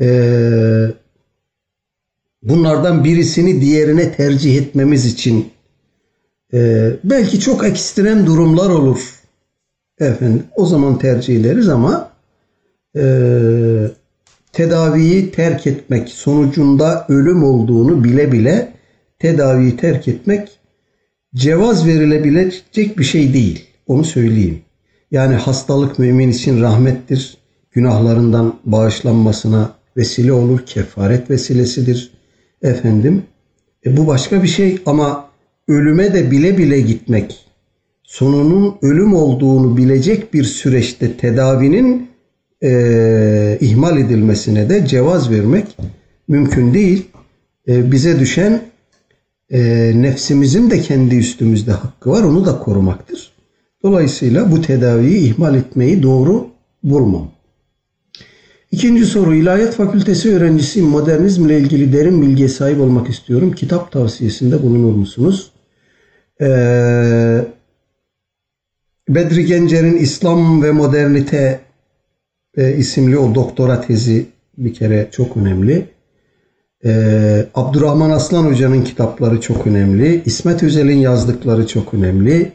ee, bunlardan birisini diğerine tercih etmemiz için e, belki çok ekstrem durumlar olur. Efendim, o zaman tercih ederiz ama e, tedaviyi terk etmek sonucunda ölüm olduğunu bile bile tedaviyi terk etmek cevaz verilebilecek bir şey değil. Onu söyleyeyim. Yani hastalık mümin için rahmettir. Günahlarından bağışlanmasına vesile olur. Kefaret vesilesidir. Efendim e bu başka bir şey ama ölüme de bile bile gitmek sonunun ölüm olduğunu bilecek bir süreçte tedavinin e, ihmal edilmesine de cevaz vermek mümkün değil. E, bize düşen e, nefsimizin de kendi üstümüzde hakkı var. Onu da korumaktır. Dolayısıyla bu tedaviyi ihmal etmeyi doğru bulmam. İkinci soru. İlahiyat Fakültesi öğrencisiyim. Modernizm ile ilgili derin bilgiye sahip olmak istiyorum. Kitap tavsiyesinde bulunur musunuz? Ee, Bedri Gencer'in İslam ve Modernite e, isimli o doktora tezi bir kere çok önemli. E, Abdurrahman Aslan Hoca'nın kitapları çok önemli. İsmet Özel'in yazdıkları çok önemli.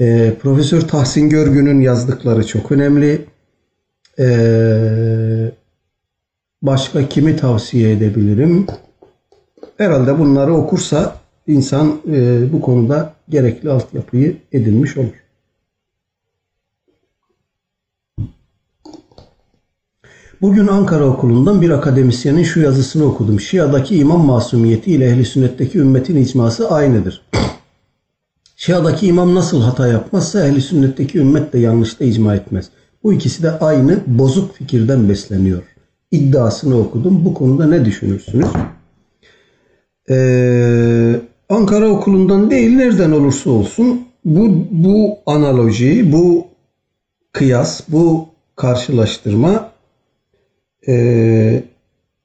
E, Profesör Tahsin Görgün'ün yazdıkları çok önemli. E, başka kimi tavsiye edebilirim? Herhalde bunları okursa insan e, bu konuda gerekli altyapıyı edinmiş olur. Bugün Ankara okulundan bir akademisyenin şu yazısını okudum. Şia'daki imam masumiyeti ile ehli sünnetteki ümmetin icması aynıdır. Şia'daki imam nasıl hata yapmazsa ehli sünnetteki ümmet de yanlışta icma etmez. Bu ikisi de aynı bozuk fikirden besleniyor. İddiasını okudum. Bu konuda ne düşünürsünüz? Ee, Ankara okulundan değil nereden olursa olsun bu, bu analoji, bu kıyas, bu karşılaştırma e,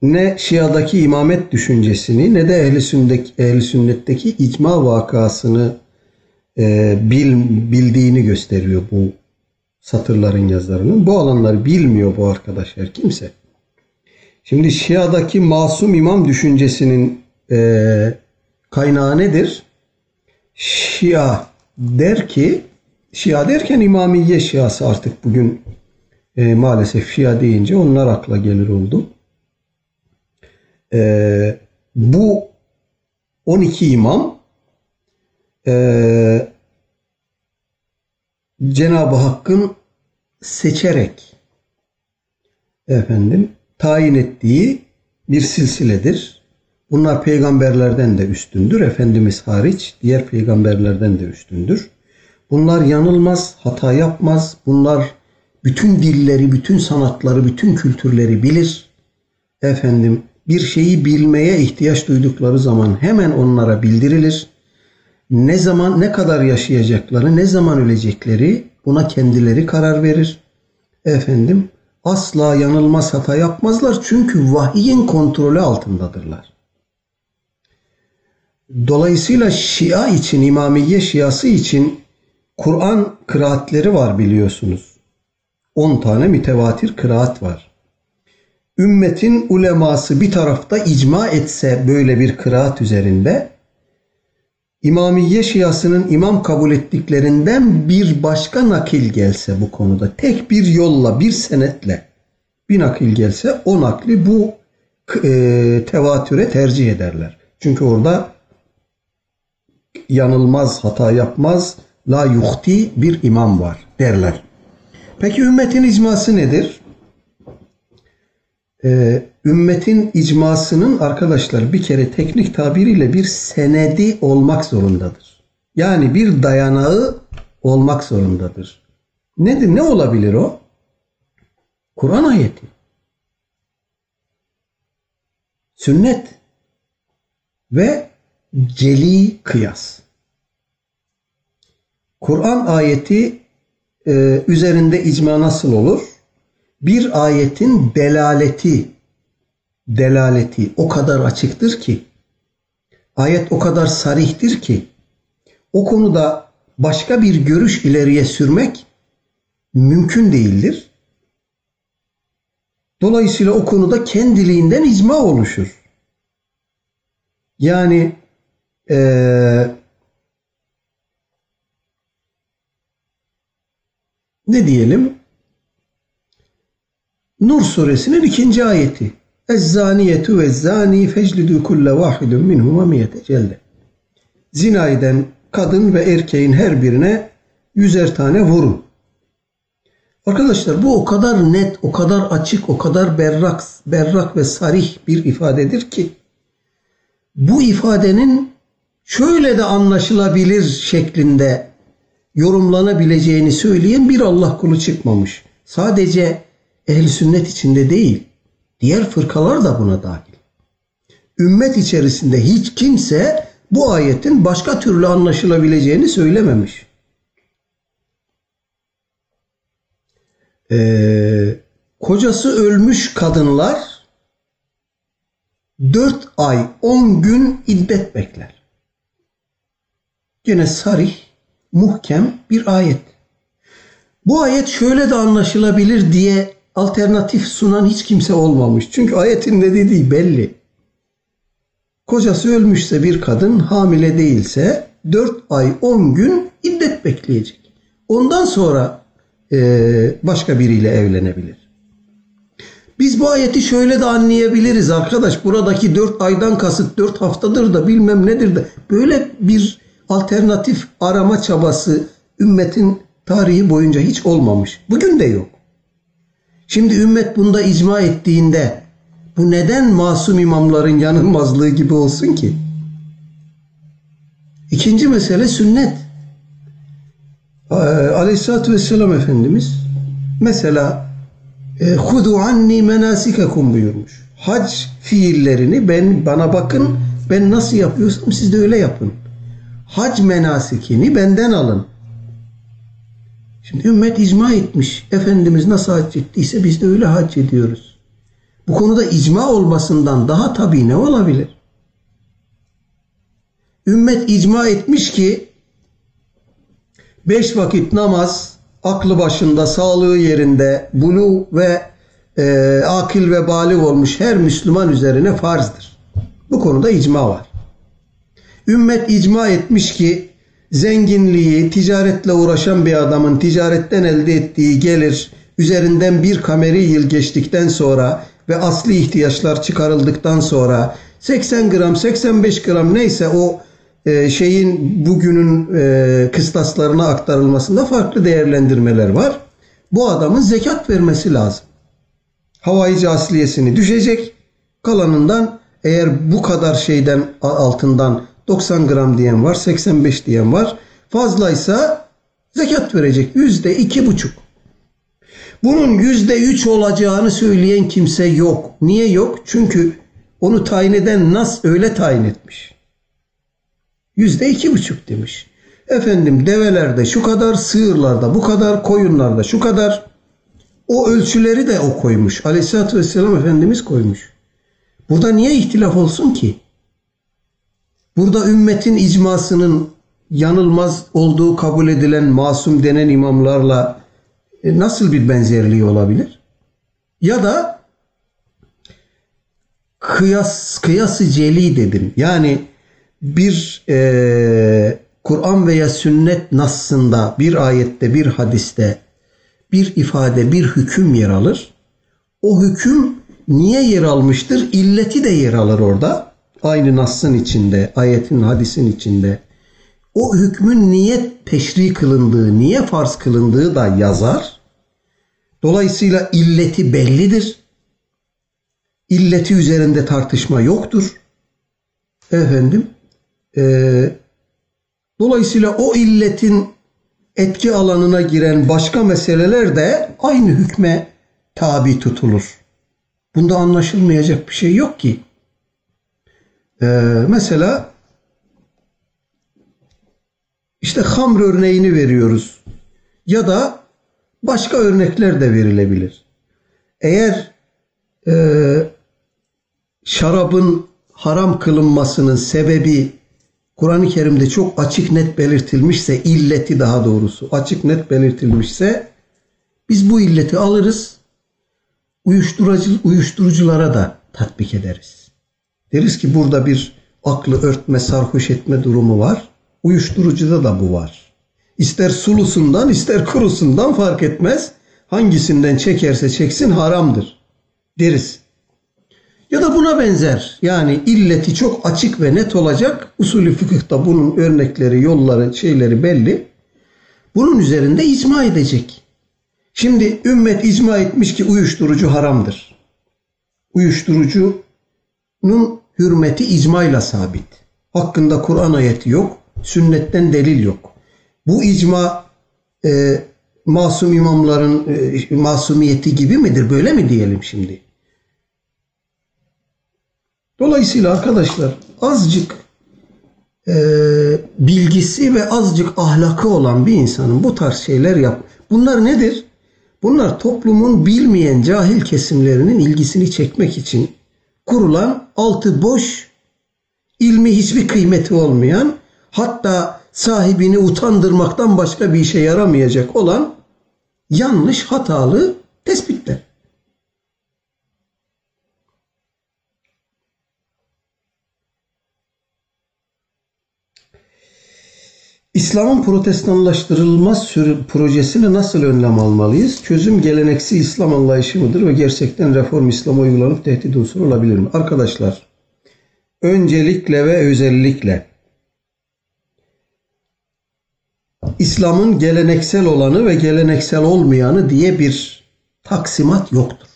ne Şia'daki imamet düşüncesini ne de ehli, sünnet, ehli sünnetteki icma vakasını e, bil, bildiğini gösteriyor bu satırların yazarının. Bu alanları bilmiyor bu arkadaşlar kimse. Şimdi Şia'daki masum imam düşüncesinin e, kaynağı nedir? Şia der ki Şia derken İmamiye Şiası artık bugün e, maalesef Şia deyince onlar akla gelir oldu. E, bu 12 imam e, Cenab-ı Hakk'ın seçerek efendim tayin ettiği bir silsiledir. Bunlar peygamberlerden de üstündür. Efendimiz hariç diğer peygamberlerden de üstündür. Bunlar yanılmaz, hata yapmaz. Bunlar bütün dilleri, bütün sanatları, bütün kültürleri bilir. Efendim bir şeyi bilmeye ihtiyaç duydukları zaman hemen onlara bildirilir. Ne zaman ne kadar yaşayacakları, ne zaman ölecekleri buna kendileri karar verir. Efendim asla yanılmaz hata yapmazlar çünkü vahiyin kontrolü altındadırlar. Dolayısıyla Şia için, İmamiye Şiası için Kur'an kıraatleri var biliyorsunuz. 10 tane mütevatir kıraat var. Ümmetin uleması bir tarafta icma etse böyle bir kıraat üzerinde İmamiye Şiasının imam kabul ettiklerinden bir başka nakil gelse bu konuda tek bir yolla bir senetle bir nakil gelse o nakli bu e, tevatüre tercih ederler. Çünkü orada yanılmaz, hata yapmaz, la yuhti bir imam var derler. Peki ümmetin icması nedir? Ee, ümmetin icmasının arkadaşlar bir kere teknik tabiriyle bir senedi olmak zorundadır. Yani bir dayanağı olmak zorundadır. Nedir? Ne olabilir o? Kur'an ayeti. Sünnet ve celi kıyas. Kur'an ayeti e, üzerinde icma nasıl olur? Bir ayetin delaleti delaleti o kadar açıktır ki ayet o kadar sarihtir ki o konuda başka bir görüş ileriye sürmek mümkün değildir. Dolayısıyla o konuda kendiliğinden icma oluşur. Yani ee, ne diyelim? Nur suresinin ikinci ayeti. Ezzaniyetu ve zani feclidu kulle vahidun minhuma miyete celde. Zina eden kadın ve erkeğin her birine yüzer tane vurun. Arkadaşlar bu o kadar net, o kadar açık, o kadar berrak, berrak ve sarih bir ifadedir ki bu ifadenin şöyle de anlaşılabilir şeklinde yorumlanabileceğini söyleyen bir Allah kulu çıkmamış. Sadece ehl sünnet içinde değil, diğer fırkalar da buna dahil. Ümmet içerisinde hiç kimse bu ayetin başka türlü anlaşılabileceğini söylememiş. Ee, kocası ölmüş kadınlar 4 ay 10 gün iddet bekler. Yine sarih, muhkem bir ayet. Bu ayet şöyle de anlaşılabilir diye alternatif sunan hiç kimse olmamış. Çünkü ayetin ne dediği belli. Kocası ölmüşse bir kadın hamile değilse 4 ay 10 gün iddet bekleyecek. Ondan sonra e, başka biriyle evlenebilir. Biz bu ayeti şöyle de anlayabiliriz arkadaş. Buradaki 4 aydan kasıt 4 haftadır da bilmem nedir de böyle bir alternatif arama çabası ümmetin tarihi boyunca hiç olmamış. Bugün de yok. Şimdi ümmet bunda icma ettiğinde bu neden masum imamların yanılmazlığı gibi olsun ki? İkinci mesele sünnet. Ee, Aleyhisselatü Vesselam Efendimiz mesela e, hudu anni menasikekum buyurmuş. Hac fiillerini ben bana bakın ben nasıl yapıyorsam siz de öyle yapın. Hac menasikini benden alın. Şimdi ümmet icma etmiş. Efendimiz nasıl hac ettiyse biz de öyle hac ediyoruz. Bu konuda icma olmasından daha tabii ne olabilir? Ümmet icma etmiş ki beş vakit namaz aklı başında, sağlığı yerinde, bulu ve e, akil ve balik olmuş her Müslüman üzerine farzdır. Bu konuda icma var. Ümmet icma etmiş ki zenginliği ticaretle uğraşan bir adamın ticaretten elde ettiği gelir üzerinden bir kameri yıl geçtikten sonra ve asli ihtiyaçlar çıkarıldıktan sonra 80 gram 85 gram neyse o e, şeyin bugünün e, kıstaslarına aktarılmasında farklı değerlendirmeler var. Bu adamın zekat vermesi lazım. Havaici asliyesini düşecek. Kalanından eğer bu kadar şeyden altından 90 gram diyen var, 85 diyen var. Fazlaysa zekat verecek. Yüzde iki buçuk. Bunun yüzde üç olacağını söyleyen kimse yok. Niye yok? Çünkü onu tayin eden Nas öyle tayin etmiş. Yüzde iki buçuk demiş. Efendim develerde şu kadar, sığırlarda bu kadar, koyunlarda şu kadar. O ölçüleri de o koymuş. Aleyhisselatü Vesselam Efendimiz koymuş. Burada niye ihtilaf olsun ki? Burada ümmetin icmasının yanılmaz olduğu kabul edilen masum denen imamlarla e, nasıl bir benzerliği olabilir? Ya da kıyas kıyası celi dedim. Yani bir e, Kur'an veya sünnet nassında, bir ayette, bir hadiste bir ifade, bir hüküm yer alır. O hüküm niye yer almıştır? İlleti de yer alır orada. Aynı nassın içinde, ayetin, hadisin içinde. O hükmün niye teşri kılındığı, niye farz kılındığı da yazar. Dolayısıyla illeti bellidir. İlleti üzerinde tartışma yoktur. Efendim, e, dolayısıyla o illetin etki alanına giren başka meseleler de aynı hükme tabi tutulur. Bunda anlaşılmayacak bir şey yok ki. Ee, mesela işte hamr örneğini veriyoruz. Ya da başka örnekler de verilebilir. Eğer e, şarabın haram kılınmasının sebebi Kur'an-ı Kerim'de çok açık net belirtilmişse, illeti daha doğrusu açık net belirtilmişse biz bu illeti alırız, uyuşturucu, uyuşturuculara da tatbik ederiz. Deriz ki burada bir aklı örtme, sarhoş etme durumu var. Uyuşturucuda da bu var. İster sulusundan ister kurusundan fark etmez. Hangisinden çekerse çeksin haramdır deriz. Ya da buna benzer yani illeti çok açık ve net olacak. Usulü fıkıhta bunun örnekleri, yolları, şeyleri belli. Bunun üzerinde icma edecek. Şimdi ümmet icma etmiş ki uyuşturucu haramdır. Uyuşturucunun hürmeti icmayla sabit. Hakkında Kur'an ayeti yok, sünnetten delil yok. Bu icma e, masum imamların e, masumiyeti gibi midir? Böyle mi diyelim şimdi? Dolayısıyla arkadaşlar azıcık e, bilgisi ve azıcık ahlakı olan bir insanın bu tarz şeyler yap. Bunlar nedir? Bunlar toplumun bilmeyen cahil kesimlerinin ilgisini çekmek için kurulan altı boş, ilmi hiçbir kıymeti olmayan, hatta sahibini utandırmaktan başka bir işe yaramayacak olan yanlış, hatalı İslam'ın protestanlaştırılmaz projesini nasıl önlem almalıyız? Çözüm geleneksel İslam anlayışı mıdır ve gerçekten reform İslam'a uygulanıp tehdit unsuru olabilir mi? Arkadaşlar, öncelikle ve özellikle İslam'ın geleneksel olanı ve geleneksel olmayanı diye bir taksimat yoktur.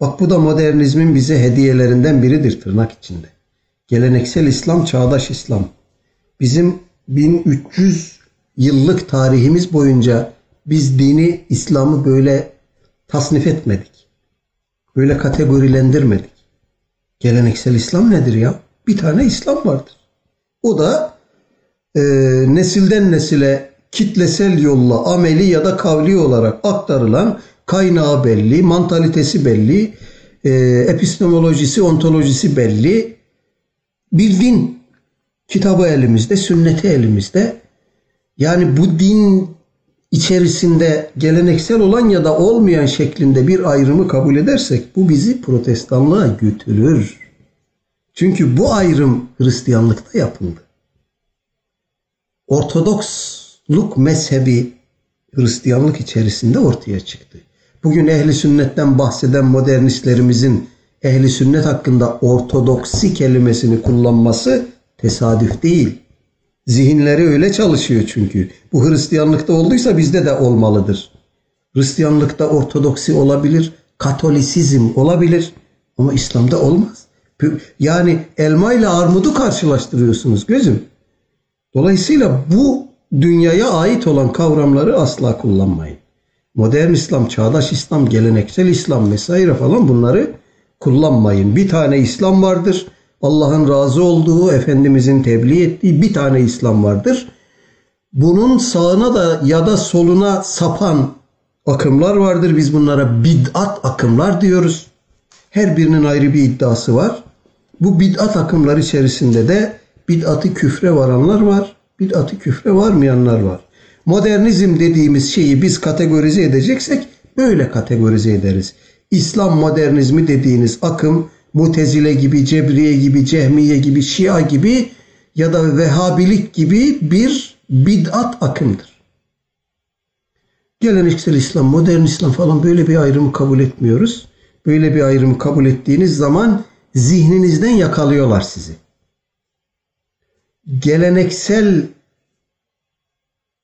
Bak bu da modernizmin bize hediyelerinden biridir tırnak içinde. Geleneksel İslam, çağdaş İslam. Bizim 1300 yıllık tarihimiz boyunca biz dini, İslam'ı böyle tasnif etmedik. Böyle kategorilendirmedik. Geleneksel İslam nedir ya? Bir tane İslam vardır. O da e, nesilden nesile kitlesel yolla ameli ya da kavli olarak aktarılan kaynağı belli, mantalitesi belli, e, epistemolojisi, ontolojisi belli bir din Kitabı elimizde, sünneti elimizde. Yani bu din içerisinde geleneksel olan ya da olmayan şeklinde bir ayrımı kabul edersek bu bizi protestanlığa götürür. Çünkü bu ayrım Hristiyanlıkta yapıldı. Ortodoksluk mezhebi Hristiyanlık içerisinde ortaya çıktı. Bugün ehli sünnetten bahseden modernistlerimizin ehli sünnet hakkında ortodoksi kelimesini kullanması Tesadüf değil. Zihinleri öyle çalışıyor çünkü. Bu Hristiyanlıkta olduysa bizde de olmalıdır. Hristiyanlıkta ortodoksi olabilir, katolisizm olabilir ama İslam'da olmaz. Yani elma ile armudu karşılaştırıyorsunuz gözüm. Dolayısıyla bu dünyaya ait olan kavramları asla kullanmayın. Modern İslam, çağdaş İslam, geleneksel İslam vesaire falan bunları kullanmayın. Bir tane İslam vardır. Allah'ın razı olduğu, Efendimizin tebliğ ettiği bir tane İslam vardır. Bunun sağına da ya da soluna sapan akımlar vardır. Biz bunlara bid'at akımlar diyoruz. Her birinin ayrı bir iddiası var. Bu bid'at akımları içerisinde de bid'atı küfre varanlar var. Bid'atı küfre varmayanlar var. Modernizm dediğimiz şeyi biz kategorize edeceksek böyle kategorize ederiz. İslam modernizmi dediğiniz akım Mutezile gibi, Cebriye gibi, Cehmiye gibi, Şia gibi ya da Vehhabilik gibi bir bid'at akımdır. Geleneksel İslam, modern İslam falan böyle bir ayrımı kabul etmiyoruz. Böyle bir ayrımı kabul ettiğiniz zaman zihninizden yakalıyorlar sizi. Geleneksel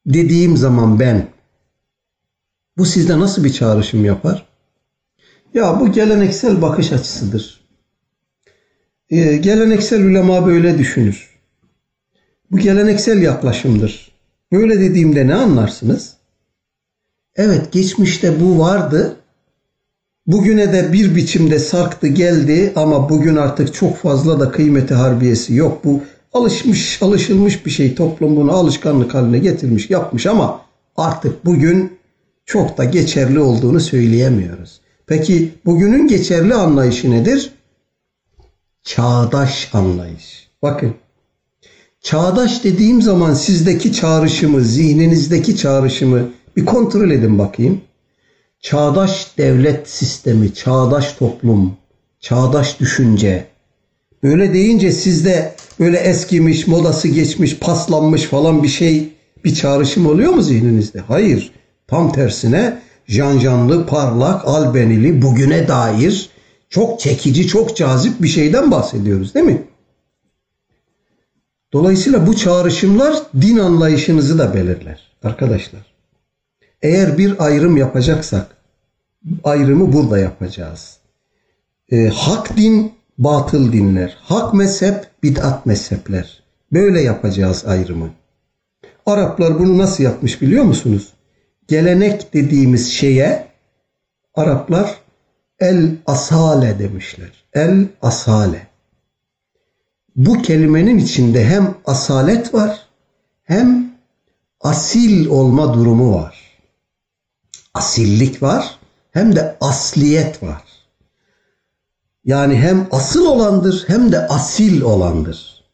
dediğim zaman ben bu sizde nasıl bir çağrışım yapar? Ya bu geleneksel bakış açısıdır. Ee, geleneksel ulema böyle düşünür. Bu geleneksel yaklaşımdır. Böyle dediğimde ne anlarsınız? Evet geçmişte bu vardı. Bugüne de bir biçimde sarktı geldi ama bugün artık çok fazla da kıymeti harbiyesi yok. Bu alışmış, alışılmış bir şey. Toplum bunu alışkanlık haline getirmiş, yapmış ama artık bugün çok da geçerli olduğunu söyleyemiyoruz. Peki bugünün geçerli anlayışı nedir? Çağdaş anlayış. Bakın çağdaş dediğim zaman sizdeki çağrışımı, zihninizdeki çağrışımı bir kontrol edin bakayım. Çağdaş devlet sistemi, çağdaş toplum, çağdaş düşünce. Böyle deyince sizde böyle eskimiş, modası geçmiş, paslanmış falan bir şey, bir çağrışım oluyor mu zihninizde? Hayır. Tam tersine janjanlı, parlak, albenili, bugüne dair çok çekici, çok cazip bir şeyden bahsediyoruz değil mi? Dolayısıyla bu çağrışımlar din anlayışınızı da belirler arkadaşlar. Eğer bir ayrım yapacaksak ayrımı burada yapacağız. E, hak din, batıl dinler. Hak mezhep, bid'at mezhepler. Böyle yapacağız ayrımı. Araplar bunu nasıl yapmış biliyor musunuz? Gelenek dediğimiz şeye Araplar el asale demişler. El asale. Bu kelimenin içinde hem asalet var hem asil olma durumu var. Asillik var hem de asliyet var. Yani hem asıl olandır hem de asil olandır.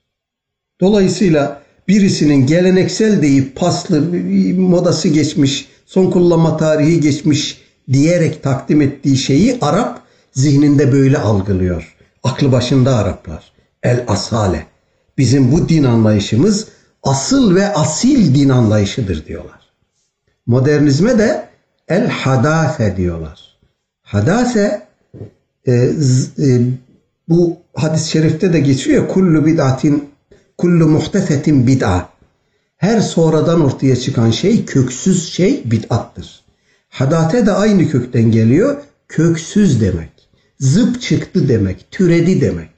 Dolayısıyla birisinin geleneksel deyip paslı modası geçmiş, son kullanma tarihi geçmiş diyerek takdim ettiği şeyi Arap zihninde böyle algılıyor. Aklı başında Araplar. El asale. Bizim bu din anlayışımız asıl ve asil din anlayışıdır diyorlar. Modernizme de el hadase diyorlar. Hadase e, e, bu hadis-i şerifte de geçiyor kullu bid'atin kullu muhtesetin bid'a. Her sonradan ortaya çıkan şey köksüz şey bid'attır. Hadate de aynı kökten geliyor. Köksüz demek. Zıp çıktı demek. Türedi demek.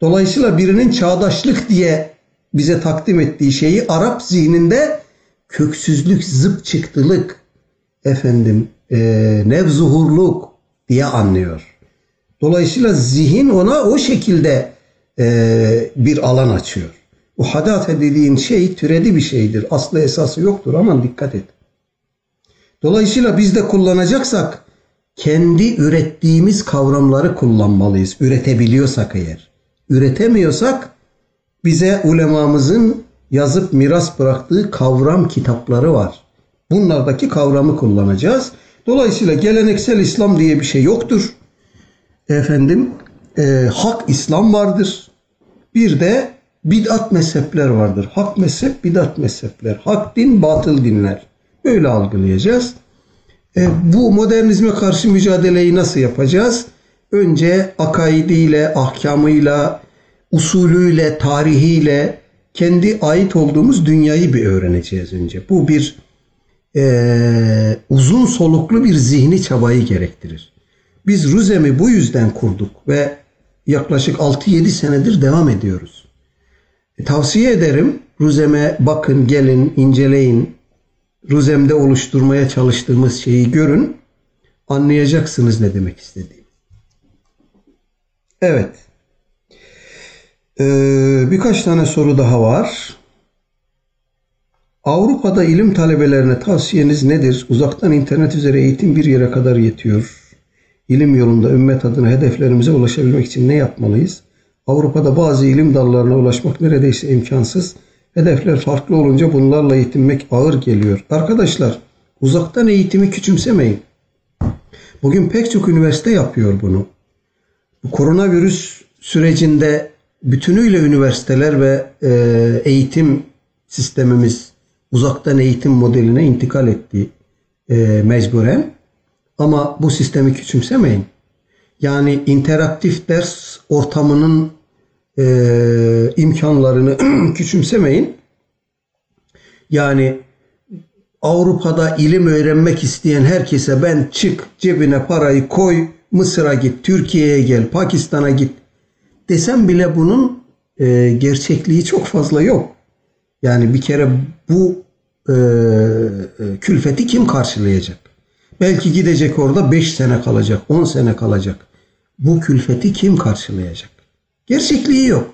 Dolayısıyla birinin çağdaşlık diye bize takdim ettiği şeyi Arap zihninde köksüzlük, zıp çıktılık, efendim e, nevzuhurluk diye anlıyor. Dolayısıyla zihin ona o şekilde e, bir alan açıyor. Bu hadate dediğin şey türedi bir şeydir. Aslı esası yoktur. Aman dikkat et. Dolayısıyla biz de kullanacaksak kendi ürettiğimiz kavramları kullanmalıyız. Üretebiliyorsak eğer. Üretemiyorsak bize ulemamızın yazıp miras bıraktığı kavram kitapları var. Bunlardaki kavramı kullanacağız. Dolayısıyla geleneksel İslam diye bir şey yoktur. Efendim e, hak İslam vardır. Bir de bid'at mezhepler vardır. Hak mezhep, bid'at mezhepler. Hak din, batıl dinler. Böyle algılayacağız. E, bu modernizme karşı mücadeleyi nasıl yapacağız? Önce akaidiyle, ahkamıyla, usulüyle, tarihiyle kendi ait olduğumuz dünyayı bir öğreneceğiz önce. Bu bir e, uzun soluklu bir zihni çabayı gerektirir. Biz Ruzem'i bu yüzden kurduk ve yaklaşık 6-7 senedir devam ediyoruz. E, tavsiye ederim. Ruzem'e bakın, gelin, inceleyin. Ruzem'de oluşturmaya çalıştığımız şeyi görün. Anlayacaksınız ne demek istediğim. Evet. Ee, birkaç tane soru daha var. Avrupa'da ilim talebelerine tavsiyeniz nedir? Uzaktan internet üzere eğitim bir yere kadar yetiyor. İlim yolunda ümmet adına hedeflerimize ulaşabilmek için ne yapmalıyız? Avrupa'da bazı ilim dallarına ulaşmak neredeyse imkansız. Hedefler farklı olunca bunlarla yetinmek ağır geliyor. Arkadaşlar uzaktan eğitimi küçümsemeyin. Bugün pek çok üniversite yapıyor bunu. Bu koronavirüs sürecinde bütünüyle üniversiteler ve e, eğitim sistemimiz uzaktan eğitim modeline intikal etti e, mecburen. Ama bu sistemi küçümsemeyin. Yani interaktif ders ortamının e, imkanlarını küçümsemeyin. Yani Avrupa'da ilim öğrenmek isteyen herkese ben çık cebine parayı koy Mısır'a git, Türkiye'ye gel, Pakistan'a git desem bile bunun e, gerçekliği çok fazla yok. Yani bir kere bu e, e külfeti kim karşılayacak? Belki gidecek orada 5 sene kalacak, 10 sene kalacak. Bu külfeti kim karşılayacak? Gerçekliği yok.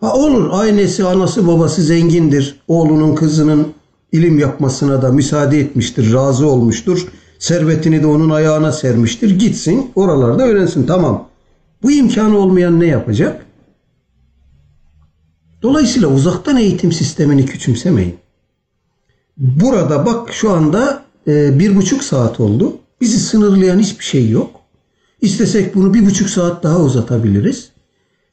Ha olur ailesi, anası, babası zengindir. Oğlunun, kızının ilim yapmasına da müsaade etmiştir, razı olmuştur. Servetini de onun ayağına sermiştir. Gitsin oralarda öğrensin tamam. Bu imkanı olmayan ne yapacak? Dolayısıyla uzaktan eğitim sistemini küçümsemeyin. Burada bak şu anda e, bir buçuk saat oldu. Bizi sınırlayan hiçbir şey yok. İstesek bunu bir buçuk saat daha uzatabiliriz.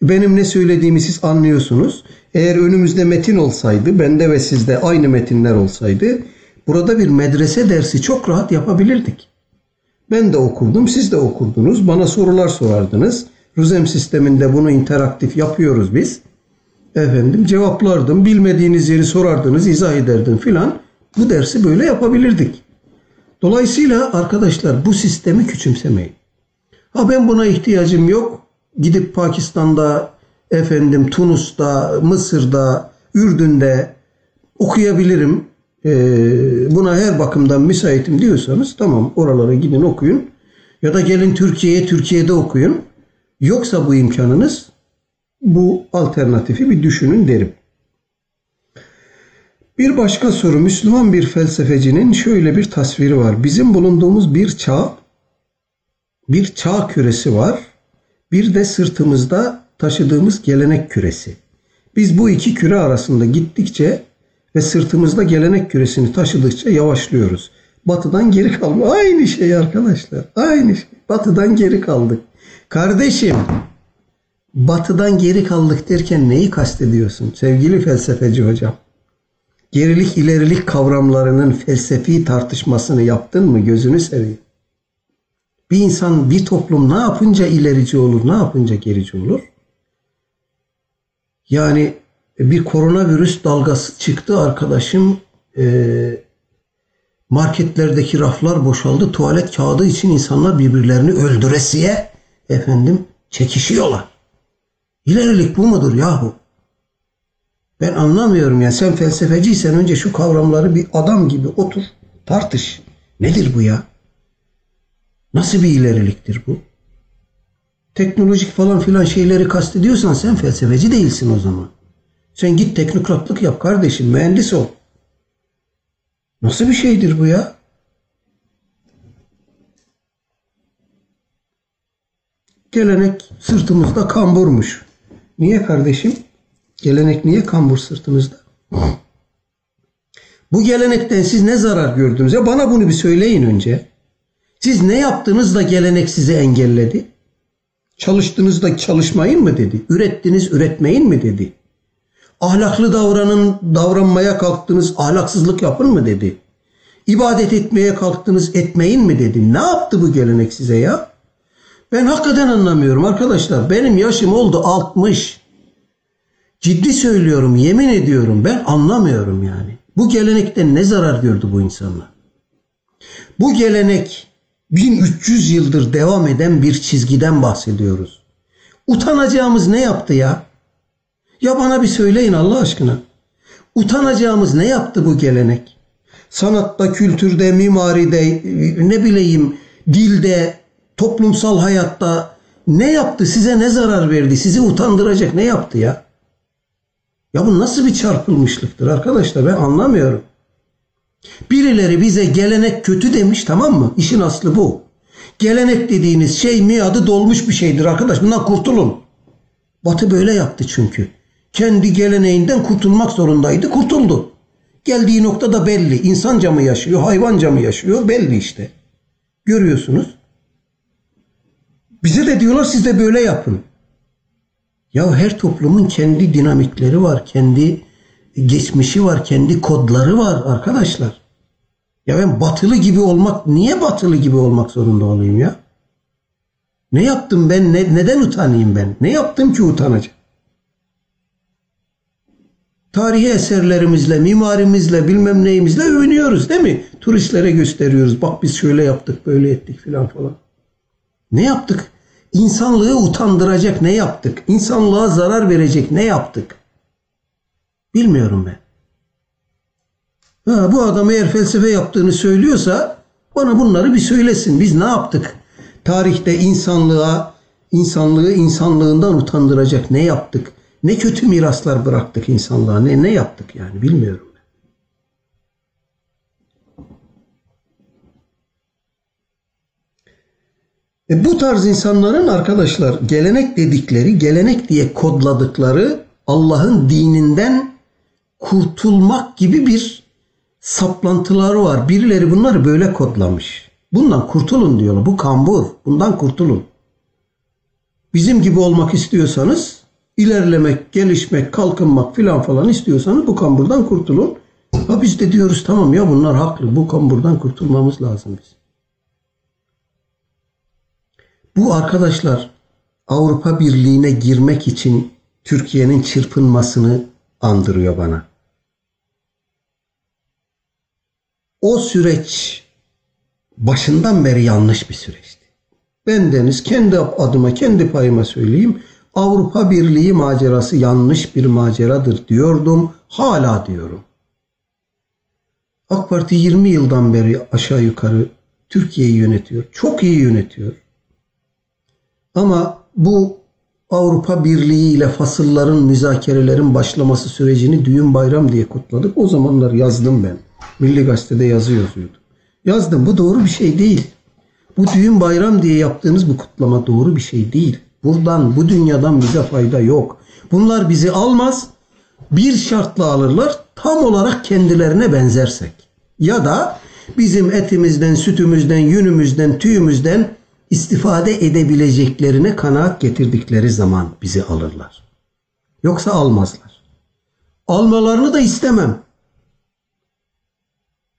Benim ne söylediğimi siz anlıyorsunuz. Eğer önümüzde metin olsaydı, bende ve sizde aynı metinler olsaydı, burada bir medrese dersi çok rahat yapabilirdik. Ben de okurdum, siz de okurdunuz, bana sorular sorardınız. Ruzem sisteminde bunu interaktif yapıyoruz biz. Efendim cevaplardım, bilmediğiniz yeri sorardınız, izah ederdim filan. Bu dersi böyle yapabilirdik. Dolayısıyla arkadaşlar bu sistemi küçümsemeyin. Ha ben buna ihtiyacım yok. Gidip Pakistan'da, efendim Tunus'ta, Mısır'da, Ürdün'de okuyabilirim. Ee, buna her bakımdan müsaitim diyorsanız tamam oralara gidin okuyun. Ya da gelin Türkiye'ye, Türkiye'de okuyun. Yoksa bu imkanınız bu alternatifi bir düşünün derim. Bir başka soru Müslüman bir felsefecinin şöyle bir tasviri var. Bizim bulunduğumuz bir çağ, bir çağ küresi var. Bir de sırtımızda taşıdığımız gelenek küresi. Biz bu iki küre arasında gittikçe ve sırtımızda gelenek küresini taşıdıkça yavaşlıyoruz. Batıdan geri kalma. Aynı şey arkadaşlar. Aynı şey. Batıdan geri kaldık. Kardeşim batıdan geri kaldık derken neyi kastediyorsun sevgili felsefeci hocam? gerilik ilerilik kavramlarının felsefi tartışmasını yaptın mı gözünü seveyim. Bir insan, bir toplum ne yapınca ilerici olur, ne yapınca gerici olur? Yani bir koronavirüs dalgası çıktı arkadaşım. E, marketlerdeki raflar boşaldı. Tuvalet kağıdı için insanlar birbirlerini öldüresiye efendim çekişiyorlar. İlerilik bu mudur yahu? Ben anlamıyorum ya. Sen felsefeciysen önce şu kavramları bir adam gibi otur, tartış. Nedir bu ya? Nasıl bir ileriliktir bu? Teknolojik falan filan şeyleri kastediyorsan sen felsefeci değilsin o zaman. Sen git teknokratlık yap kardeşim, mühendis ol. Nasıl bir şeydir bu ya? Gelenek sırtımızda kamburmuş. Niye kardeşim? Gelenek niye kambur sırtınızda? Bu gelenekten siz ne zarar gördünüz? Ya bana bunu bir söyleyin önce. Siz ne yaptınız da gelenek sizi engelledi? Çalıştınız da çalışmayın mı dedi? Ürettiniz üretmeyin mi dedi? Ahlaklı davranın, davranmaya kalktınız, ahlaksızlık yapın mı dedi? İbadet etmeye kalktınız, etmeyin mi dedi? Ne yaptı bu gelenek size ya? Ben hakikaten anlamıyorum arkadaşlar. Benim yaşım oldu 60. Ciddi söylüyorum, yemin ediyorum ben anlamıyorum yani. Bu gelenekten ne zarar gördü bu insanlar? Bu gelenek 1300 yıldır devam eden bir çizgiden bahsediyoruz. Utanacağımız ne yaptı ya? Ya bana bir söyleyin Allah aşkına. Utanacağımız ne yaptı bu gelenek? Sanatta, kültürde, mimaride, ne bileyim dilde, toplumsal hayatta ne yaptı? Size ne zarar verdi? Sizi utandıracak ne yaptı ya? Ya bu nasıl bir çarpılmışlıktır arkadaşlar ben anlamıyorum. Birileri bize gelenek kötü demiş tamam mı? İşin aslı bu. Gelenek dediğiniz şey miadı dolmuş bir şeydir arkadaş. Bundan kurtulun. Batı böyle yaptı çünkü. Kendi geleneğinden kurtulmak zorundaydı. Kurtuldu. Geldiği nokta da belli. İnsanca mı yaşıyor, hayvanca mı yaşıyor belli işte. Görüyorsunuz. Bize de diyorlar siz de böyle yapın. Ya her toplumun kendi dinamikleri var, kendi geçmişi var, kendi kodları var arkadaşlar. Ya ben batılı gibi olmak, niye batılı gibi olmak zorunda olayım ya? Ne yaptım ben, ne, neden utanayım ben? Ne yaptım ki utanacağım? Tarihi eserlerimizle, mimarimizle, bilmem neyimizle övünüyoruz değil mi? Turistlere gösteriyoruz. Bak biz şöyle yaptık, böyle ettik filan falan. Ne yaptık? İnsanlığı utandıracak ne yaptık? İnsanlığa zarar verecek ne yaptık? Bilmiyorum ben. Ha, bu adam eğer felsefe yaptığını söylüyorsa bana bunları bir söylesin. Biz ne yaptık? Tarihte insanlığa, insanlığı insanlığından utandıracak ne yaptık? Ne kötü miraslar bıraktık insanlığa? Ne ne yaptık yani bilmiyorum. E bu tarz insanların arkadaşlar gelenek dedikleri, gelenek diye kodladıkları Allah'ın dininden kurtulmak gibi bir saplantıları var. Birileri bunları böyle kodlamış. Bundan kurtulun diyorlar. Bu kambur. Bundan kurtulun. Bizim gibi olmak istiyorsanız ilerlemek, gelişmek, kalkınmak filan falan istiyorsanız bu kamburdan kurtulun. Ha biz de diyoruz tamam ya bunlar haklı. Bu kamburdan kurtulmamız lazım biz. Bu arkadaşlar Avrupa Birliği'ne girmek için Türkiye'nin çırpınmasını andırıyor bana. O süreç başından beri yanlış bir süreçti. Ben Deniz kendi adıma, kendi payıma söyleyeyim. Avrupa Birliği macerası yanlış bir maceradır diyordum. Hala diyorum. AK Parti 20 yıldan beri aşağı yukarı Türkiye'yi yönetiyor. Çok iyi yönetiyor. Ama bu Avrupa Birliği ile fasılların, müzakerelerin başlaması sürecini düğün bayram diye kutladık. O zamanlar yazdım ben. Milli Gazete'de yazı yazıyordu. Yazdım. Bu doğru bir şey değil. Bu düğün bayram diye yaptığınız bu kutlama doğru bir şey değil. Buradan, bu dünyadan bize fayda yok. Bunlar bizi almaz. Bir şartla alırlar. Tam olarak kendilerine benzersek. Ya da bizim etimizden, sütümüzden, yünümüzden, tüyümüzden istifade edebileceklerine kanaat getirdikleri zaman bizi alırlar. Yoksa almazlar. Almalarını da istemem.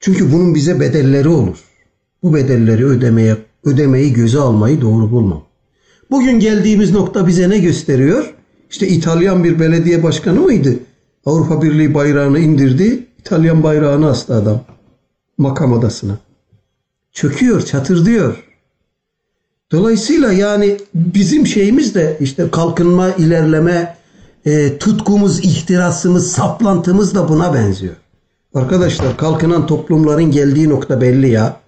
Çünkü bunun bize bedelleri olur. Bu bedelleri ödemeye ödemeyi göze almayı doğru bulmam. Bugün geldiğimiz nokta bize ne gösteriyor? İşte İtalyan bir belediye başkanı mıydı? Avrupa Birliği bayrağını indirdi. İtalyan bayrağını astı adam. Makam odasına. Çöküyor, çatır diyor. Dolayısıyla yani bizim şeyimiz de işte kalkınma, ilerleme, e, tutkumuz, ihtirasımız, saplantımız da buna benziyor. Arkadaşlar kalkınan toplumların geldiği nokta belli ya.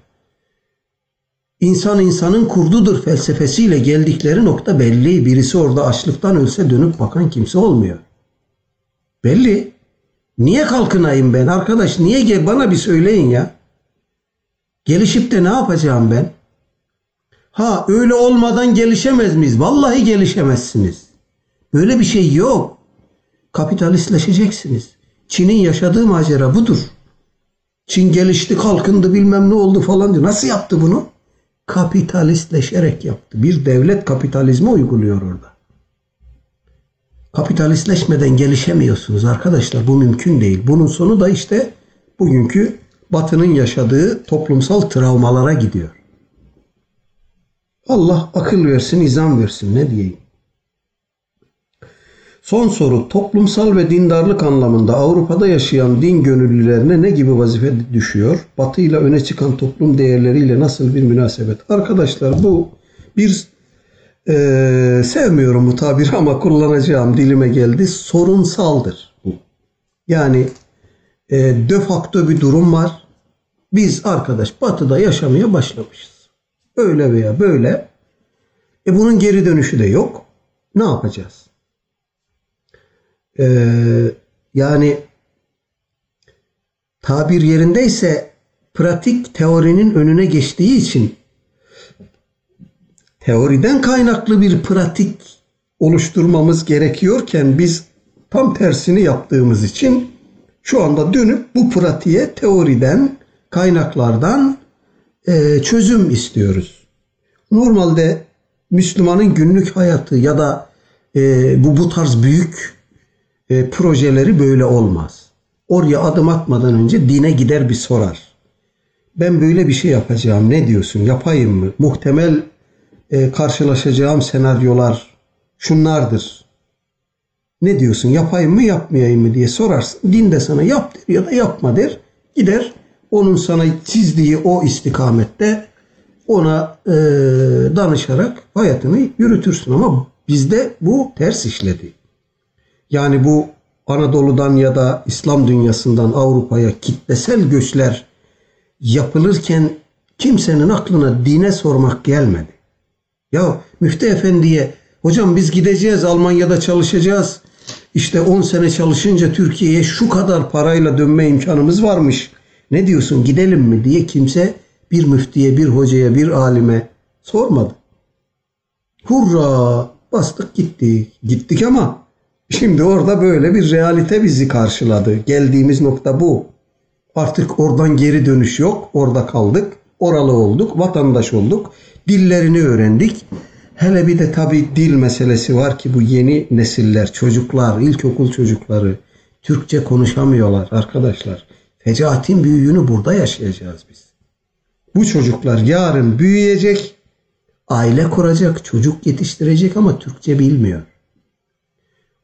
İnsan insanın kurdudur felsefesiyle geldikleri nokta belli. Birisi orada açlıktan ölse dönüp bakan kimse olmuyor. Belli. Niye kalkınayım ben arkadaş? Niye gel bana bir söyleyin ya. Gelişip de ne yapacağım ben? Ha öyle olmadan gelişemez miyiz? Vallahi gelişemezsiniz. Böyle bir şey yok. Kapitalistleşeceksiniz. Çin'in yaşadığı macera budur. Çin gelişti, kalkındı, bilmem ne oldu falan diyor. Nasıl yaptı bunu? Kapitalistleşerek yaptı. Bir devlet kapitalizmi uyguluyor orada. Kapitalistleşmeden gelişemiyorsunuz arkadaşlar. Bu mümkün değil. Bunun sonu da işte bugünkü Batı'nın yaşadığı toplumsal travmalara gidiyor. Allah akıl versin, izan versin ne diyeyim. Son soru toplumsal ve dindarlık anlamında Avrupa'da yaşayan din gönüllülerine ne gibi vazife düşüyor? Batı ile öne çıkan toplum değerleriyle nasıl bir münasebet? Arkadaşlar bu bir Ee, sevmiyorum bu tabiri ama kullanacağım dilime geldi. Sorunsaldır. Yani e, de facto bir durum var. Biz arkadaş batıda yaşamaya başlamışız. Öyle veya böyle. E bunun geri dönüşü de yok. Ne yapacağız? Ee, yani tabir yerindeyse pratik teorinin önüne geçtiği için teoriden kaynaklı bir pratik oluşturmamız gerekiyorken biz tam tersini yaptığımız için şu anda dönüp bu pratiğe teoriden, kaynaklardan e, çözüm istiyoruz. Normalde Müslümanın günlük hayatı ya da e, bu bu tarz büyük e, projeleri böyle olmaz. Oraya adım atmadan önce dine gider bir sorar. Ben böyle bir şey yapacağım. Ne diyorsun? Yapayım mı? Muhtemel e, karşılaşacağım senaryolar şunlardır. Ne diyorsun? Yapayım mı, yapmayayım mı diye sorarsın. Din de sana yap der ya da yapma der. Gider onun sana çizdiği o istikamette ona e, danışarak hayatını yürütürsün ama bizde bu ters işledi. Yani bu Anadolu'dan ya da İslam dünyasından Avrupa'ya kitlesel göçler yapılırken kimsenin aklına dine sormak gelmedi. Ya Müftü Efendi'ye hocam biz gideceğiz Almanya'da çalışacağız. İşte 10 sene çalışınca Türkiye'ye şu kadar parayla dönme imkanımız varmış. Ne diyorsun gidelim mi diye kimse bir müftiye, bir hocaya, bir alime sormadı. Hurra bastık gittik. Gittik ama şimdi orada böyle bir realite bizi karşıladı. Geldiğimiz nokta bu. Artık oradan geri dönüş yok. Orada kaldık. Oralı olduk. Vatandaş olduk. Dillerini öğrendik. Hele bir de tabii dil meselesi var ki bu yeni nesiller, çocuklar, ilkokul çocukları Türkçe konuşamıyorlar arkadaşlar. Fecaatin büyüğünü burada yaşayacağız biz. Bu çocuklar yarın büyüyecek, aile kuracak, çocuk yetiştirecek ama Türkçe bilmiyor.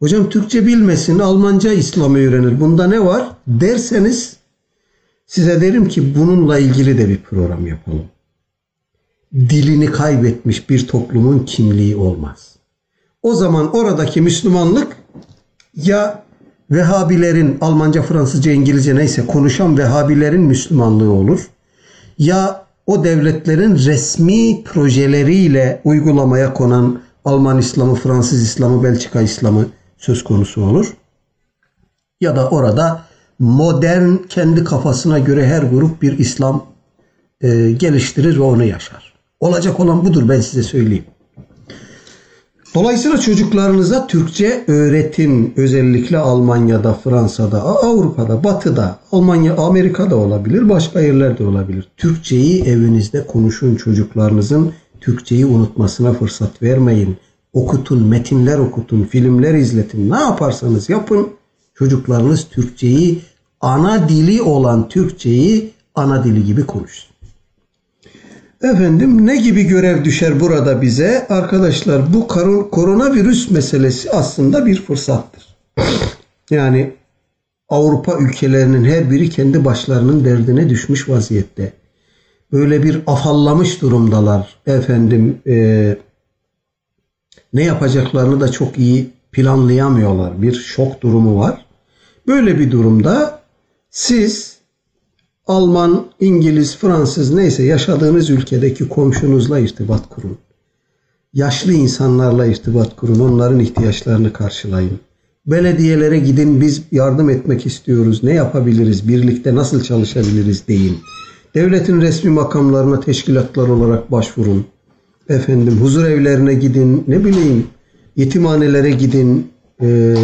Hocam Türkçe bilmesin, Almanca İslam'ı öğrenir. Bunda ne var derseniz size derim ki bununla ilgili de bir program yapalım. Dilini kaybetmiş bir toplumun kimliği olmaz. O zaman oradaki Müslümanlık ya Vehhabilerin Almanca, Fransızca, İngilizce neyse konuşan Vehhabilerin Müslümanlığı olur ya o devletlerin resmi projeleriyle uygulamaya konan Alman İslamı, Fransız İslamı, Belçika İslamı söz konusu olur. Ya da orada modern kendi kafasına göre her grup bir İslam e, geliştirir ve onu yaşar. Olacak olan budur ben size söyleyeyim. Dolayısıyla çocuklarınıza Türkçe öğretin. Özellikle Almanya'da, Fransa'da, Avrupa'da, Batı'da, Almanya, Amerika'da olabilir, başka yerlerde olabilir. Türkçeyi evinizde konuşun çocuklarınızın Türkçeyi unutmasına fırsat vermeyin. Okutun, metinler okutun, filmler izletin. Ne yaparsanız yapın. Çocuklarınız Türkçeyi, ana dili olan Türkçeyi ana dili gibi konuşsun. Efendim ne gibi görev düşer burada bize? Arkadaşlar bu koronavirüs meselesi aslında bir fırsattır. Yani Avrupa ülkelerinin her biri kendi başlarının derdine düşmüş vaziyette. Böyle bir afallamış durumdalar. Efendim e, ne yapacaklarını da çok iyi planlayamıyorlar. Bir şok durumu var. Böyle bir durumda siz Alman, İngiliz, Fransız neyse yaşadığınız ülkedeki komşunuzla irtibat kurun. Yaşlı insanlarla irtibat kurun. Onların ihtiyaçlarını karşılayın. Belediyelere gidin biz yardım etmek istiyoruz. Ne yapabiliriz? Birlikte nasıl çalışabiliriz deyin. Devletin resmi makamlarına teşkilatlar olarak başvurun. Efendim huzur evlerine gidin. Ne bileyim yetimhanelere gidin. E,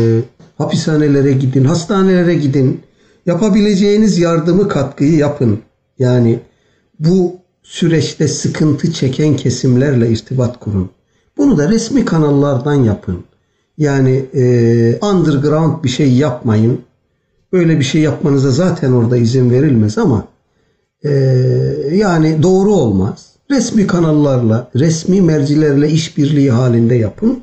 hapishanelere gidin. Hastanelere gidin Yapabileceğiniz yardımı katkıyı yapın. Yani bu süreçte sıkıntı çeken kesimlerle irtibat kurun. Bunu da resmi kanallardan yapın. Yani e, underground bir şey yapmayın. Öyle bir şey yapmanıza zaten orada izin verilmez ama e, yani doğru olmaz. Resmi kanallarla, resmi mercilerle işbirliği halinde yapın.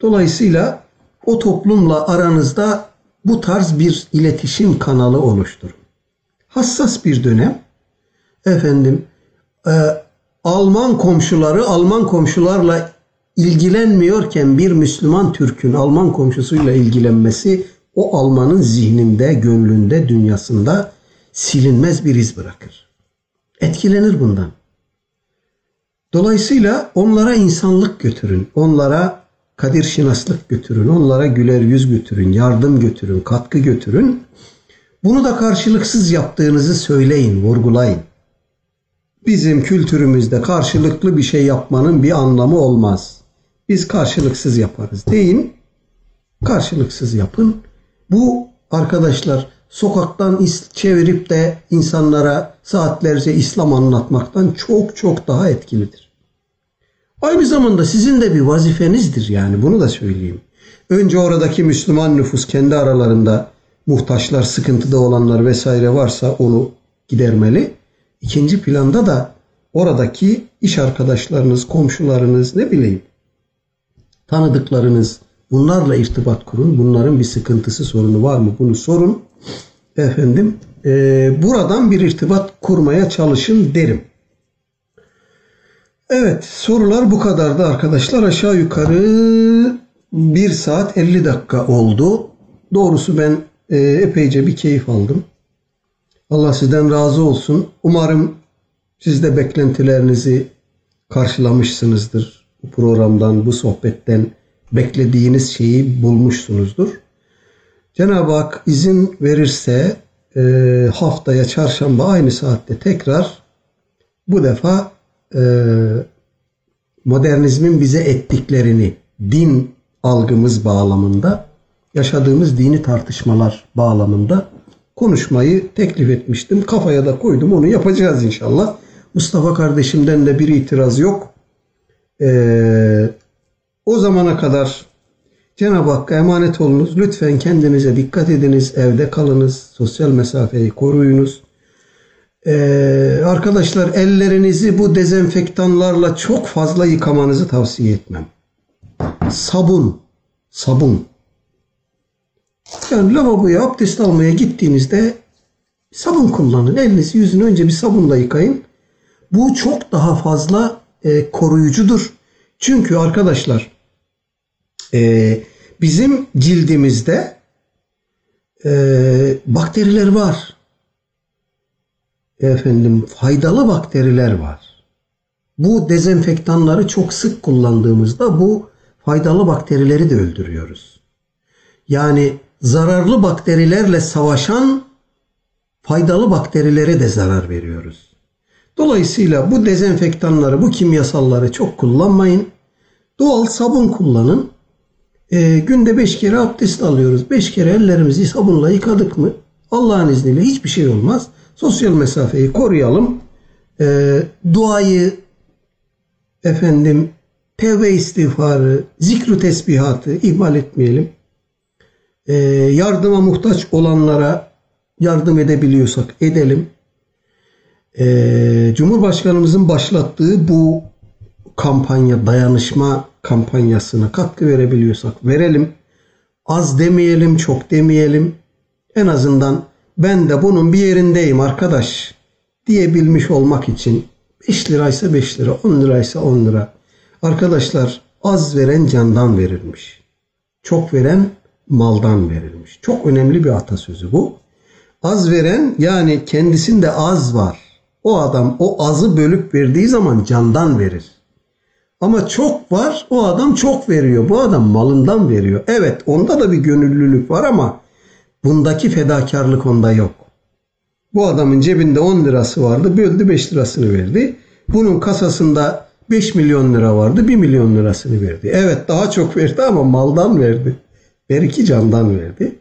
Dolayısıyla o toplumla aranızda bu tarz bir iletişim kanalı oluşturun. Hassas bir dönem. Efendim e, Alman komşuları Alman komşularla ilgilenmiyorken bir Müslüman Türk'ün Alman komşusuyla ilgilenmesi o Almanın zihninde, gönlünde, dünyasında silinmez bir iz bırakır. Etkilenir bundan. Dolayısıyla onlara insanlık götürün, onlara kadir şinaslık götürün, onlara güler yüz götürün, yardım götürün, katkı götürün. Bunu da karşılıksız yaptığınızı söyleyin, vurgulayın. Bizim kültürümüzde karşılıklı bir şey yapmanın bir anlamı olmaz. Biz karşılıksız yaparız deyin. Karşılıksız yapın. Bu arkadaşlar sokaktan çevirip de insanlara saatlerce İslam anlatmaktan çok çok daha etkilidir. Aynı zamanda sizin de bir vazifenizdir yani bunu da söyleyeyim. Önce oradaki Müslüman nüfus kendi aralarında muhtaçlar, sıkıntıda olanlar vesaire varsa onu gidermeli. İkinci planda da oradaki iş arkadaşlarınız, komşularınız ne bileyim tanıdıklarınız bunlarla irtibat kurun. Bunların bir sıkıntısı, sorunu var mı? Bunu sorun. Efendim e, buradan bir irtibat kurmaya çalışın derim. Evet sorular bu kadardı arkadaşlar. Aşağı yukarı 1 saat 50 dakika oldu. Doğrusu ben e, epeyce bir keyif aldım. Allah sizden razı olsun. Umarım siz de beklentilerinizi karşılamışsınızdır. Bu programdan, bu sohbetten beklediğiniz şeyi bulmuşsunuzdur. Cenab-ı Hak izin verirse e, haftaya çarşamba aynı saatte tekrar bu defa e, modernizmin bize ettiklerini din algımız bağlamında yaşadığımız dini tartışmalar bağlamında konuşmayı teklif etmiştim. Kafaya da koydum. Onu yapacağız inşallah. Mustafa kardeşimden de bir itiraz yok. Ee, o zamana kadar Cenab-ı Hakk'a emanet olunuz. Lütfen kendinize dikkat ediniz. Evde kalınız. Sosyal mesafeyi koruyunuz. Ee, arkadaşlar ellerinizi bu dezenfektanlarla çok fazla yıkamanızı tavsiye etmem. Sabun. Sabun. Yani lavaboya abdest almaya gittiğinizde sabun kullanın. Elinizi yüzünü önce bir sabunla yıkayın. Bu çok daha fazla e, koruyucudur. Çünkü arkadaşlar e, bizim cildimizde e, bakteriler var. Efendim faydalı bakteriler var. Bu dezenfektanları çok sık kullandığımızda bu faydalı bakterileri de öldürüyoruz. Yani zararlı bakterilerle savaşan faydalı bakterilere de zarar veriyoruz. Dolayısıyla bu dezenfektanları, bu kimyasalları çok kullanmayın. Doğal sabun kullanın. E, günde beş kere abdest alıyoruz. Beş kere ellerimizi sabunla yıkadık mı Allah'ın izniyle hiçbir şey olmaz. Sosyal mesafeyi koruyalım. E, duayı efendim tevbe istiğfarı, zikru tesbihatı ihmal etmeyelim. E, yardıma muhtaç olanlara yardım edebiliyorsak edelim. E, Cumhurbaşkanımızın başlattığı bu kampanya, dayanışma kampanyasına katkı verebiliyorsak verelim. Az demeyelim, çok demeyelim. En azından ben de bunun bir yerindeyim arkadaş diyebilmiş olmak için 5 liraysa 5 lira, 10 liraysa 10 lira. Arkadaşlar az veren candan verilmiş. Çok veren maldan verilmiş. Çok önemli bir atasözü bu. Az veren yani kendisinde az var. O adam o azı bölüp verdiği zaman candan verir. Ama çok var o adam çok veriyor. Bu adam malından veriyor. Evet onda da bir gönüllülük var ama bundaki fedakarlık onda yok. Bu adamın cebinde 10 lirası vardı. Böldü 5 lirasını verdi. Bunun kasasında 5 milyon lira vardı. 1 milyon lirasını verdi. Evet daha çok verdi ama maldan verdi. Beriki candan verdi.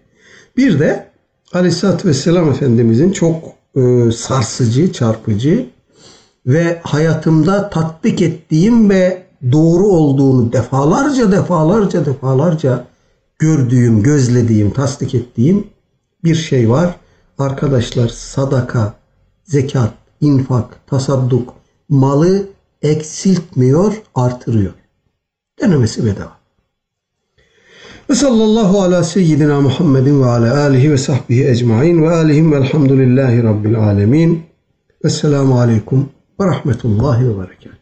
Bir de Aleyhisselatü Vesselam Efendimizin çok e, sarsıcı, çarpıcı ve hayatımda tatbik ettiğim ve doğru olduğunu defalarca defalarca defalarca gördüğüm, gözlediğim, tasdik ettiğim bir şey var. Arkadaşlar sadaka, zekat, infak, tasadduk malı eksiltmiyor, artırıyor. Denemesi bedava. Ve sallallahu ala seyyidina Muhammedin ve ala alihi ve sahbihi ecmain ve alihim velhamdülillahi rabbil alemin. Vesselamu aleyküm ve rahmetullahi ve berekat.